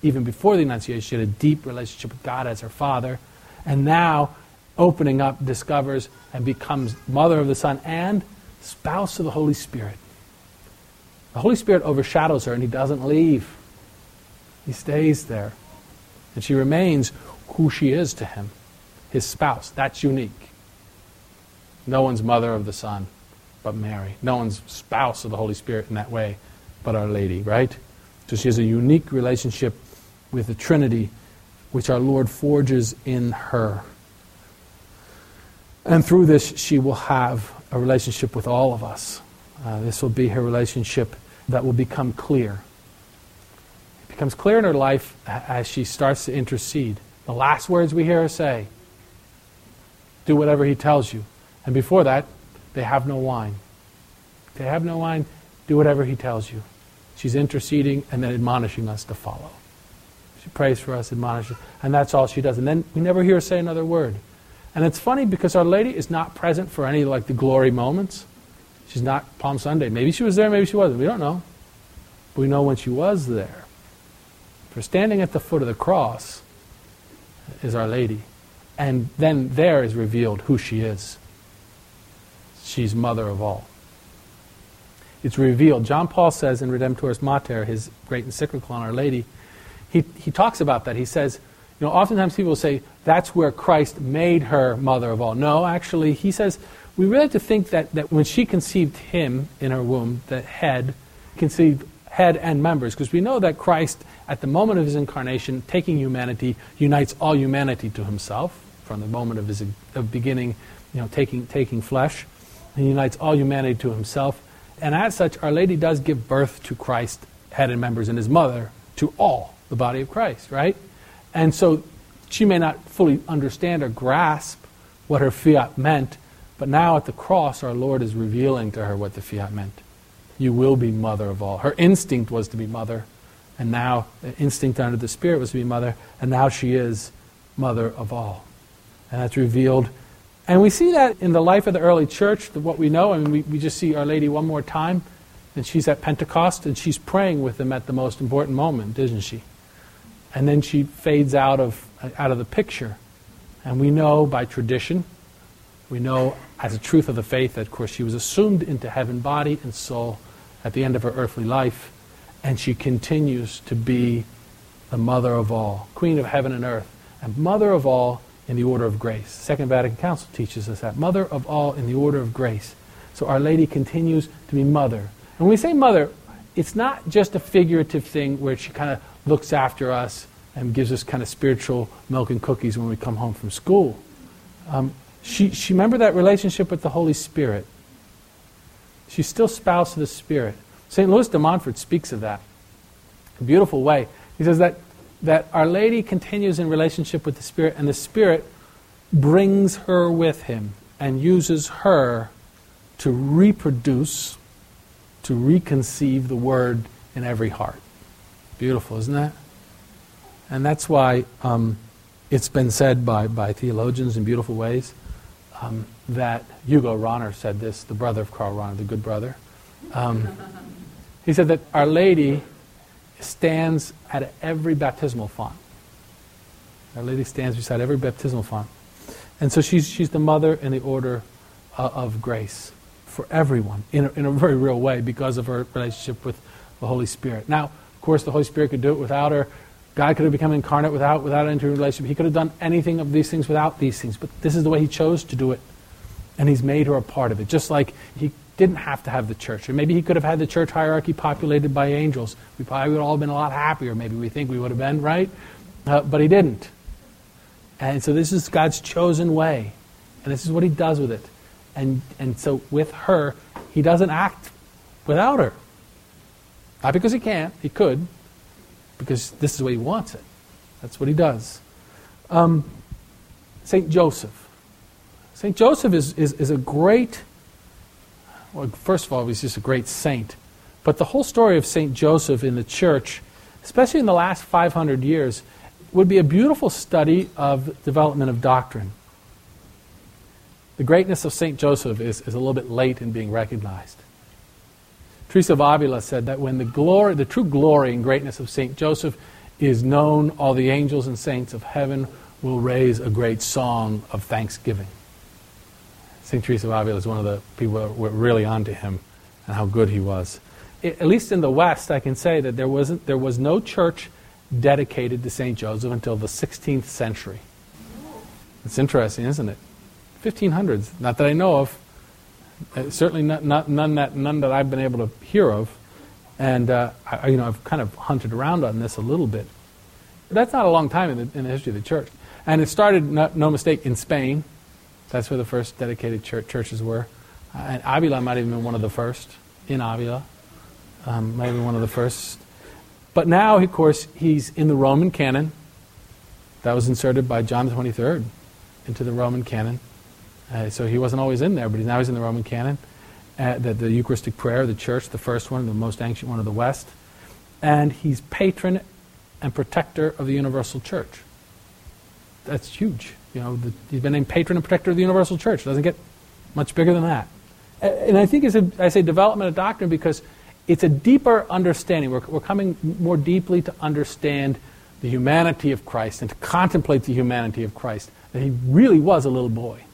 Even before the Annunciation, she had a deep relationship with God as her father. And now, opening up, discovers and becomes mother of the Son and spouse of the Holy Spirit. The Holy Spirit overshadows her and he doesn't leave. He stays there. And she remains who she is to him, his spouse. That's unique. No one's mother of the Son but Mary. No one's spouse of the Holy Spirit in that way but Our Lady, right? So she has a unique relationship with the Trinity, which our Lord forges in her. And through this, she will have a relationship with all of us. Uh, this will be her relationship that will become clear It becomes clear in her life as she starts to intercede. The last words we hear her say do whatever he tells you. And before that, they have no wine. They have no wine, do whatever he tells you. She's interceding and then admonishing us to follow. She prays for us, admonishes, and that's all she does. And then we never hear her say another word. And it's funny because Our Lady is not present for any like the glory moments. She's not Palm Sunday. Maybe she was there, maybe she wasn't. We don't know. But we know when she was there. For standing at the foot of the cross is Our Lady. And then there is revealed who she is. She's mother of all. It's revealed. John Paul says in Redemptoris Mater, his great encyclical on Our Lady, he, he talks about that. He says, you know, oftentimes people say that's where Christ made her mother of all. No, actually, he says we really have to think that, that when she conceived him in her womb, the head conceived head and members, because we know that Christ, at the moment of his incarnation, taking humanity, unites all humanity to himself from the moment of his of beginning, you know, taking, taking flesh. He unites all humanity to himself. And as such, Our Lady does give birth to Christ, head and members, and his mother, to all the body of Christ, right? And so she may not fully understand or grasp what her fiat meant, but now at the cross, our Lord is revealing to her what the fiat meant you will be mother of all. Her instinct was to be mother, and now the instinct under the Spirit was to be mother, and now she is mother of all. And that's revealed. And we see that in the life of the early church, what we know. I mean, we, we just see Our Lady one more time, and she's at Pentecost, and she's praying with them at the most important moment, isn't she? And then she fades out of, out of the picture. And we know by tradition, we know as a truth of the faith that, of course, she was assumed into heaven, body and soul, at the end of her earthly life, and she continues to be the mother of all, queen of heaven and earth. And mother of all in the order of grace. Second Vatican Council teaches us that. Mother of all in the order of grace. So Our Lady continues to be mother. And when we say mother, it's not just a figurative thing where she kind of looks after us and gives us kind of spiritual milk and cookies when we come home from school. Um, she, she remember that relationship with the Holy Spirit. She's still spouse of the Spirit. St. Louis de Montfort speaks of that. A beautiful way. He says that, that Our Lady continues in relationship with the Spirit, and the Spirit brings her with him and uses her to reproduce, to reconceive the Word in every heart. Beautiful, isn't that? And that's why um, it's been said by, by theologians in beautiful ways um, that Hugo Rahner said this, the brother of Karl Rahner, the good brother. Um, he said that Our Lady stands at every baptismal font. Our Lady stands beside every baptismal font. And so she's, she's the mother in the order uh, of grace for everyone in a, in a very real way because of her relationship with the Holy Spirit. Now, of course, the Holy Spirit could do it without her. God could have become incarnate without, without entering relationship. He could have done anything of these things without these things. But this is the way He chose to do it. And He's made her a part of it. Just like He didn't have to have the church. Or maybe He could have had the church hierarchy populated by angels. We probably would have all been a lot happier. Maybe we think we would have been, right? Uh, but He didn't. And so this is God's chosen way. And this is what He does with it. And, and so with her, He doesn't act without her. Not because He can't, He could because this is what he wants it. That's what he does. Um, St. Joseph. St. Joseph is, is, is a great, well, first of all, he's just a great saint. But the whole story of St. Joseph in the church, especially in the last 500 years, would be a beautiful study of development of doctrine. The greatness of St. Joseph is, is a little bit late in being recognized. Teresa of Avila said that when the glory, the true glory and greatness of Saint Joseph is known, all the angels and saints of heaven will raise a great song of thanksgiving. Saint Teresa of Avila is one of the people that were really onto him and how good he was. At least in the West, I can say that there wasn't there was no church dedicated to Saint Joseph until the 16th century. It's interesting, isn't it? 1500s. Not that I know of. Uh, certainly not, not, none, that, none that I've been able to hear of. And uh, I, you know, I've kind of hunted around on this a little bit. That's not a long time in the, in the history of the church. And it started, no, no, mistake, in Spain. That's where the first dedicated church, churches were. Uh, and Avila might have been one of the first, in Avila. Um, might have been one of the first. But now, of course, he's in the Roman canon. That was inserted by John the 23rd into the Roman canon. Uh, so he wasn't always in there, but now he's in the Roman canon. Uh, the, the, Eucharistic prayer, the church, the first one, the most ancient one of the West. And he's patron and protector of the universal church. That's huge. You know, the, he's been named patron and protector of the universal church. Doesn't get much bigger than that. And I think it's a, I say development of doctrine because it's a deeper understanding. We're, we're coming more deeply to understand the humanity of Christ and to contemplate the humanity of Christ. That he really was a little boy.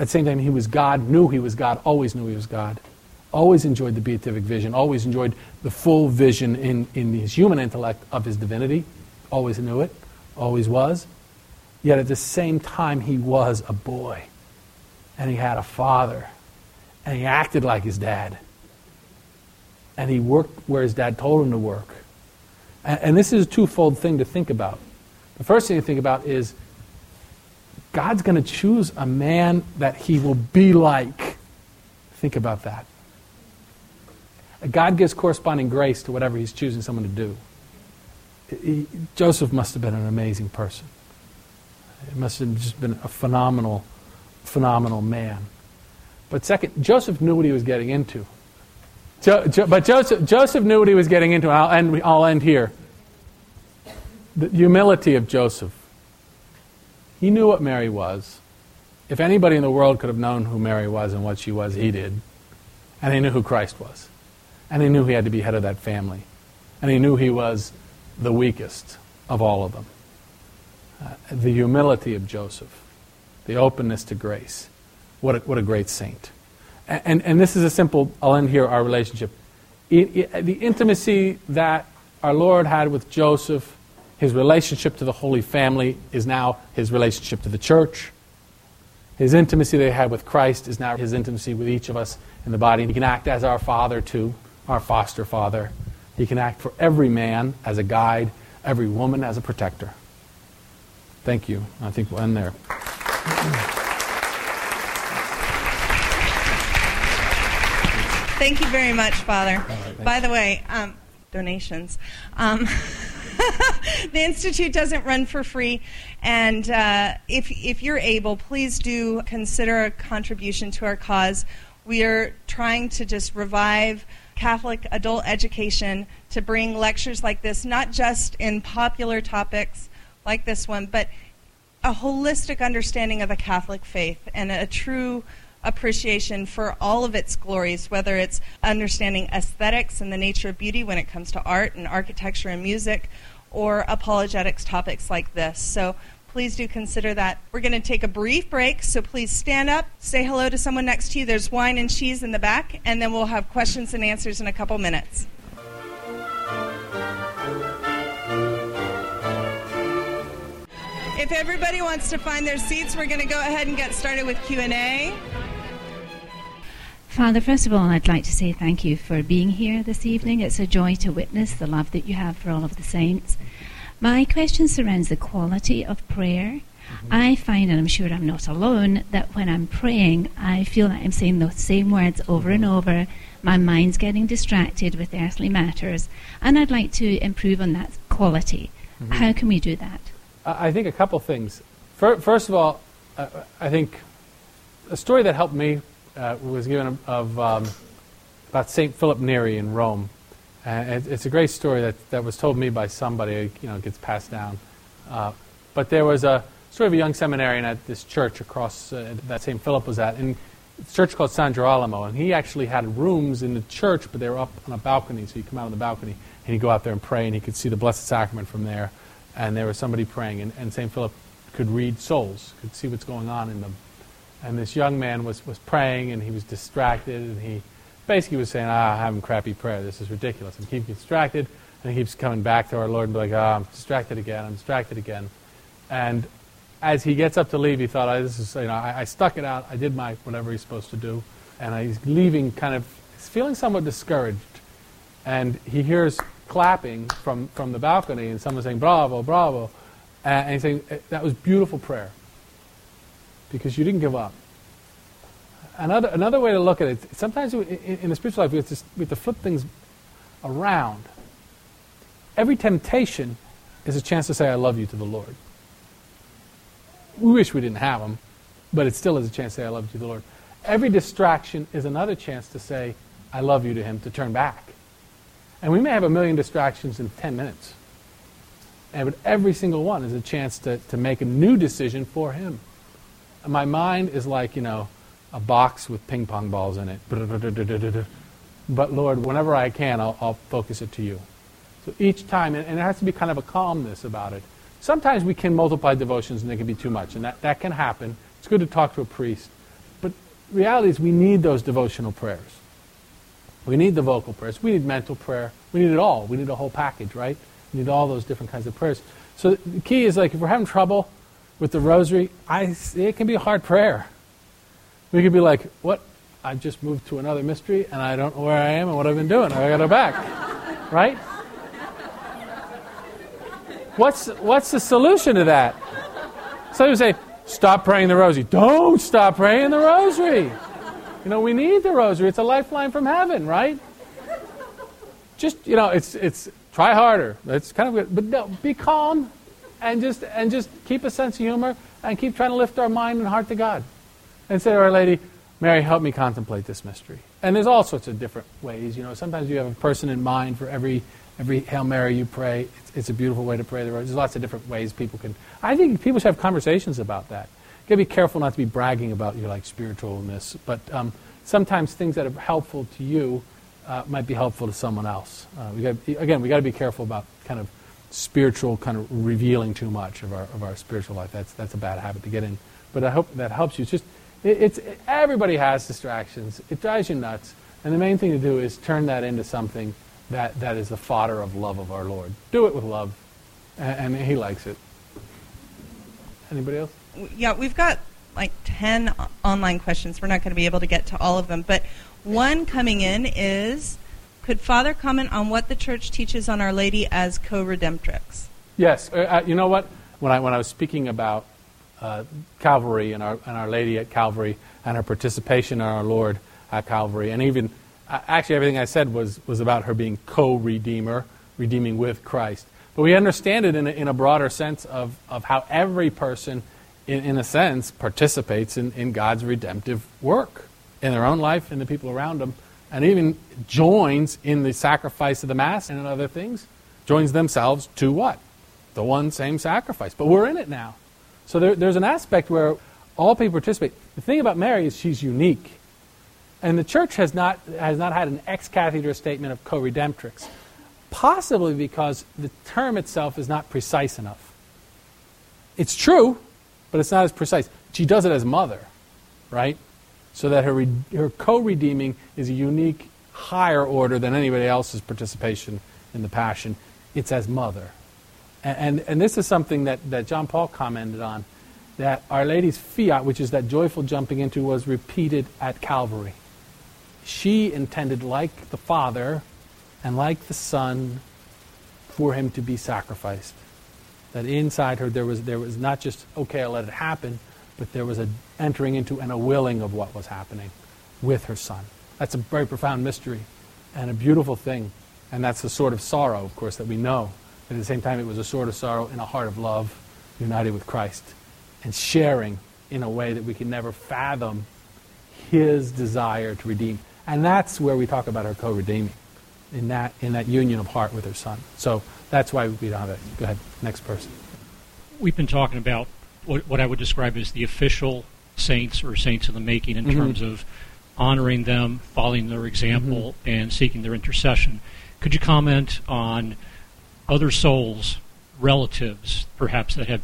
At the same time, he was God, knew he was God, always knew he was God. Always enjoyed the beatific vision, always enjoyed the full vision in, in his human intellect of his divinity. Always knew it, always was. Yet at the same time, he was a boy. And he had a father. And he acted like his dad. And he worked where his dad told him to work. And, and this is a twofold thing to think about. The first thing to think about is God's going to choose a man that he will be like. Think about that. God gives corresponding grace to whatever he's choosing someone to do. He, Joseph must have been an amazing person. He must have just been a phenomenal, phenomenal man. But second, Joseph knew what he was getting into. Jo, jo, but Joseph, Joseph knew what he was getting into. I'll end, I'll end here. The humility of Joseph. He knew what Mary was. If anybody in the world could have known who Mary was and what she was, he did. And he knew who Christ was. And he knew he had to be head of that family. And he knew he was the weakest of all of them. Uh, the humility of Joseph, the openness to grace. What a, what a great saint. And, and, and this is a simple, I'll end here, our relationship. It, it, the intimacy that our Lord had with Joseph His relationship to the Holy Family is now his relationship to the church. His intimacy that he had with Christ is now his intimacy with each of us in the body. He can act as our father, too, our foster father. He can act for every man as a guide, every woman as a protector. Thank you. I think we'll end there. Thank you very much, Father. Right, By the way, um, donations. Um, the Institute doesn't run for free, and uh, if, if you're able, please do consider a contribution to our cause. We are trying to just revive Catholic adult education to bring lectures like this, not just in popular topics like this one, but a holistic understanding of the Catholic faith and a true appreciation for all of its glories, whether it's understanding aesthetics and the nature of beauty when it comes to art and architecture and music, or apologetics topics like this. So please do consider that. We're going to take a brief break, so please stand up, say hello to someone next to you. There's wine and cheese in the back, and then we'll have questions and answers in a couple minutes. If everybody wants to find their seats, we're going to go ahead and get started with Q&A. Father, first of all, I'd like to say thank you for being here this evening. It's a joy to witness the love that you have for all of the saints. My question surrounds the quality of prayer. Mm-hmm. I find, and I'm sure I'm not alone, that when I'm praying, I feel that I'm saying the same words over and over. My mind's getting distracted with earthly matters, and I'd like to improve on that quality. Mm-hmm. How can we do that? I think a couple things. First of all, uh, I think a story that helped me uh, was given of um, about Saint Philip Neri in Rome, and it's a great story that, that was told me by somebody. You know, gets passed down. Uh, but there was a sort of a young seminarian at this church across uh, that Saint Philip was at, and a church called San Girolamo, and he actually had rooms in the church, but they were up on a balcony, so you come out on the balcony and you go out there and pray, and he could see the Blessed Sacrament from there and there was somebody praying, and, and St. Philip could read souls, could see what's going on in them. And this young man was, was praying, and he was distracted, and he basically was saying, ah, I'm having crappy prayer. This is ridiculous. And he keeps distracted, and he keeps coming back to our Lord and be like, ah, oh, I'm distracted again, I'm distracted again. And as he gets up to leave, he thought, oh, this is, you know, I, I stuck it out. I did my whatever he's supposed to do. And he's leaving kind of, feeling somewhat discouraged. And he hears clapping from, from the balcony and someone saying, bravo, bravo. And he's saying, that was beautiful prayer because you didn't give up. Another, another way to look at it, sometimes in, in the spiritual life, we have, to, we have to flip things around. Every temptation is a chance to say, I love you to the Lord. We wish we didn't have them, but it still is a chance to say, I love you to the Lord. Every distraction is another chance to say, I love you to Him, to turn back. And we may have a million distractions in 10 minutes. And but every single one is a chance to, to make a new decision for him. My mind is like, you know, a box with ping pong balls in it. But Lord, whenever I can, I'll, I'll focus it to you. So each time, and, and there has to be kind of a calmness about it. Sometimes we can multiply devotions and they can be too much, and that, that can happen. It's good to talk to a priest. But reality is we need those devotional prayers. We need the vocal prayers. We need mental prayer. We need it all. We need a whole package, right? We need all those different kinds of prayers. So the key is like if we're having trouble with the rosary, I, it can be a hard prayer. We could be like, what? I've just moved to another mystery and I don't know where I am and what I've been doing. I got to go back. Right? What's, what's the solution to that? Some people say, stop praying the rosary. Don't stop praying the rosary. You know, we need the rosary. It's a lifeline from heaven, right? Just, you know, it's, it's try harder. It's kind of good. But no, be calm and just, and just keep a sense of humor and keep trying to lift our mind and heart to God. And say to Our Lady, Mary, help me contemplate this mystery. And there's all sorts of different ways. You know, sometimes you have a person in mind for every every Hail Mary you pray. It's, it's a beautiful way to pray the rosary. There's lots of different ways people can. I think people should have conversations about that You got to be careful not to be bragging about your like spiritualness, but um, sometimes things that are helpful to you uh, might be helpful to someone else. Uh, we got again, we got to be careful about kind of spiritual kind of revealing too much of our of our spiritual life. That's that's a bad habit to get in. But I hope that helps you. It's just it, it's it, everybody has distractions. It drives you nuts, and the main thing to do is turn that into something that that is the fodder of love of our Lord. Do it with love and, and he likes it. Anybody else? Yeah, we've got like 10 online questions. We're not going to be able to get to all of them. But one coming in is Could Father comment on what the church teaches on Our Lady as co redemptrix? Yes. Uh, uh, you know what? When I, when I was speaking about uh, Calvary and our, and our Lady at Calvary and her participation in our Lord at Calvary, and even uh, actually everything I said was, was about her being co redeemer, redeeming with Christ. But we understand it in a, in a broader sense of, of how every person, in, in a sense, participates in, in God's redemptive work in their own life and the people around them, and even joins in the sacrifice of the Mass and in other things, joins themselves to what? The one same sacrifice. But we're in it now. So there, there's an aspect where all people participate. The thing about Mary is she's unique. And the church has not, has not had an ex cathedra statement of co redemptrix possibly because the term itself is not precise enough. It's true, but it's not as precise. She does it as mother, right? So that her, her co redeeming is a unique, higher order than anybody else's participation in the Passion. It's as mother. And, and, and this is something that, that John Paul commented on that Our Lady's fiat, which is that joyful jumping into, was repeated at Calvary. She intended, like the Father, and like the Son, for him to be sacrificed. That inside her there was, there was not just, okay, I'll let it happen, but there was a entering into and a willing of what was happening with her Son. That's a very profound mystery and a beautiful thing. And that's the sort of sorrow, of course, that we know. But at the same time, it was a sort of sorrow in a heart of love, united with Christ, and sharing in a way that we can never fathom his desire to redeem. And that's where we talk about her co redeeming in that in that union of heart with her son. So that's why we don't have it. Go ahead, next person. We've been talking about what, what I would describe as the official saints or saints in the making in mm-hmm. terms of honoring them, following their example, mm-hmm. and seeking their intercession. Could you comment on other souls, relatives, perhaps that have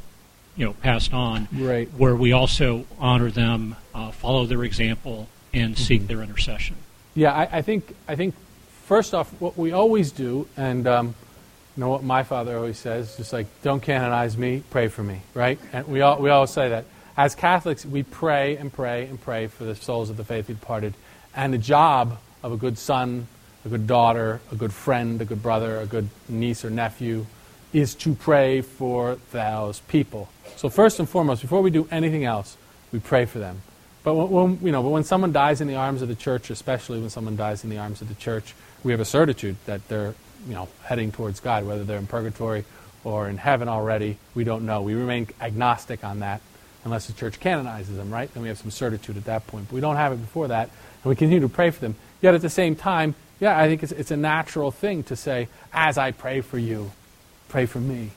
you know passed on, right. where we also honor them, uh, follow their example, and mm-hmm. seek their intercession? Yeah, I, I think I think first off, what we always do, and um, you know what my father always says, just like, don't canonize me, pray for me, right? And we all, we all say that. As Catholics, we pray and pray and pray for the souls of the faithfully departed. And the job of a good son, a good daughter, a good friend, a good brother, a good niece or nephew is to pray for those people. So first and foremost, before we do anything else, we pray for them. But when, you know, but when someone dies in the arms of the church, especially when someone dies in the arms of the church, we have a certitude that they're you know, heading towards God, whether they're in purgatory or in heaven already, we don't know. We remain agnostic on that unless the church canonizes them, right? Then we have some certitude at that point. But we don't have it before that, and we continue to pray for them. Yet at the same time, yeah, I think it's, it's a natural thing to say, as I pray for you, pray for me.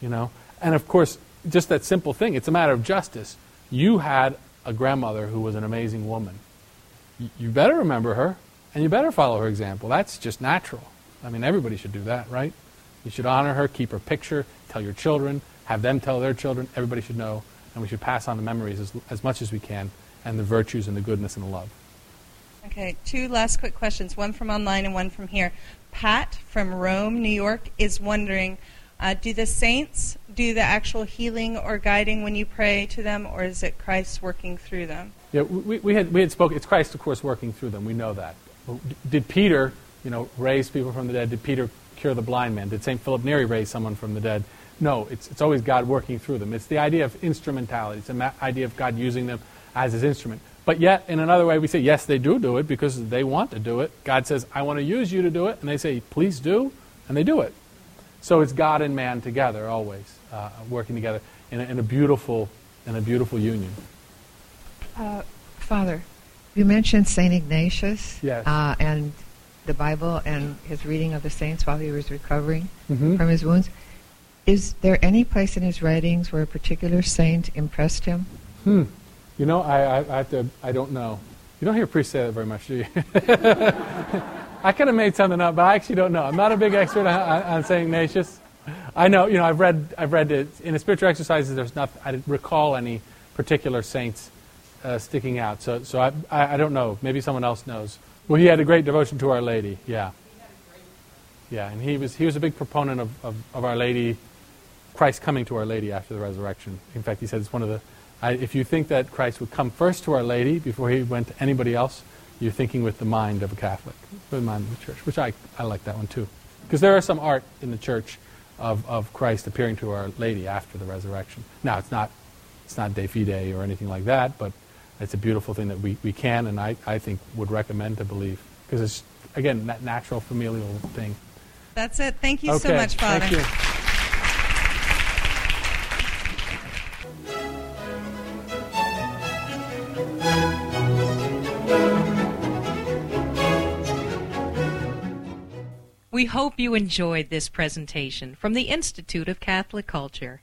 You know? And of course, just that simple thing, it's a matter of justice. You had a grandmother who was an amazing woman. You better remember her. And you better follow her example. That's just natural. I mean, everybody should do that, right? You should honor her, keep her picture, tell your children, have them tell their children. Everybody should know. And we should pass on the memories as, as much as we can and the virtues and the goodness and the love. Okay, two last quick questions, one from online and one from here. Pat from Rome, New York, is wondering uh, do the saints do the actual healing or guiding when you pray to them, or is it Christ working through them? Yeah, we, we, had, we had spoken, it's Christ, of course, working through them. We know that. Did Peter, you know, raise people from the dead? Did Peter cure the blind man? Did St. Philip Neri raise someone from the dead? No, it's, it's always God working through them. It's the idea of instrumentality. It's the idea of God using them as his instrument. But yet, in another way, we say, yes, they do do it because they want to do it. God says, I want to use you to do it. And they say, please do. And they do it. So it's God and man together, always, uh, working together in a, in a, beautiful, in a beautiful union. Uh, Father, you mentioned St. Ignatius yes. uh, and the Bible and his reading of the saints while he was recovering mm-hmm. from his wounds. Is there any place in his writings where a particular saint impressed him? Hmm. You know, I, I, I have to. I don't know. You don't hear priests say that very much, do you? I could have made something up, but I actually don't know. I'm not a big expert on, on, Saint Ignatius. I know, you know, I've read, I've read it in the spiritual exercises. There's not, I didn't recall any particular saints uh, sticking out. So, so I, I, I, don't know. Maybe someone else knows. Well, he had a great devotion to Our Lady. Yeah. Yeah, and he was he was a big proponent of, of, of Our Lady, Christ coming to Our Lady after the resurrection. In fact, he said it's one of the. I, if you think that Christ would come first to Our Lady before he went to anybody else, you're thinking with the mind of a Catholic, the mind of the church, which I, I like that one too. Because there are some art in the church of, of Christ appearing to Our Lady after the resurrection. Now, it's not, it's not De Fide or anything like that, but it's a beautiful thing that we, we can and I, I think would recommend to believe. Because it's, again, that natural familial thing. That's it. Thank you okay. so much, Father. Thank you. We hope you enjoyed this presentation from the Institute of Catholic Culture.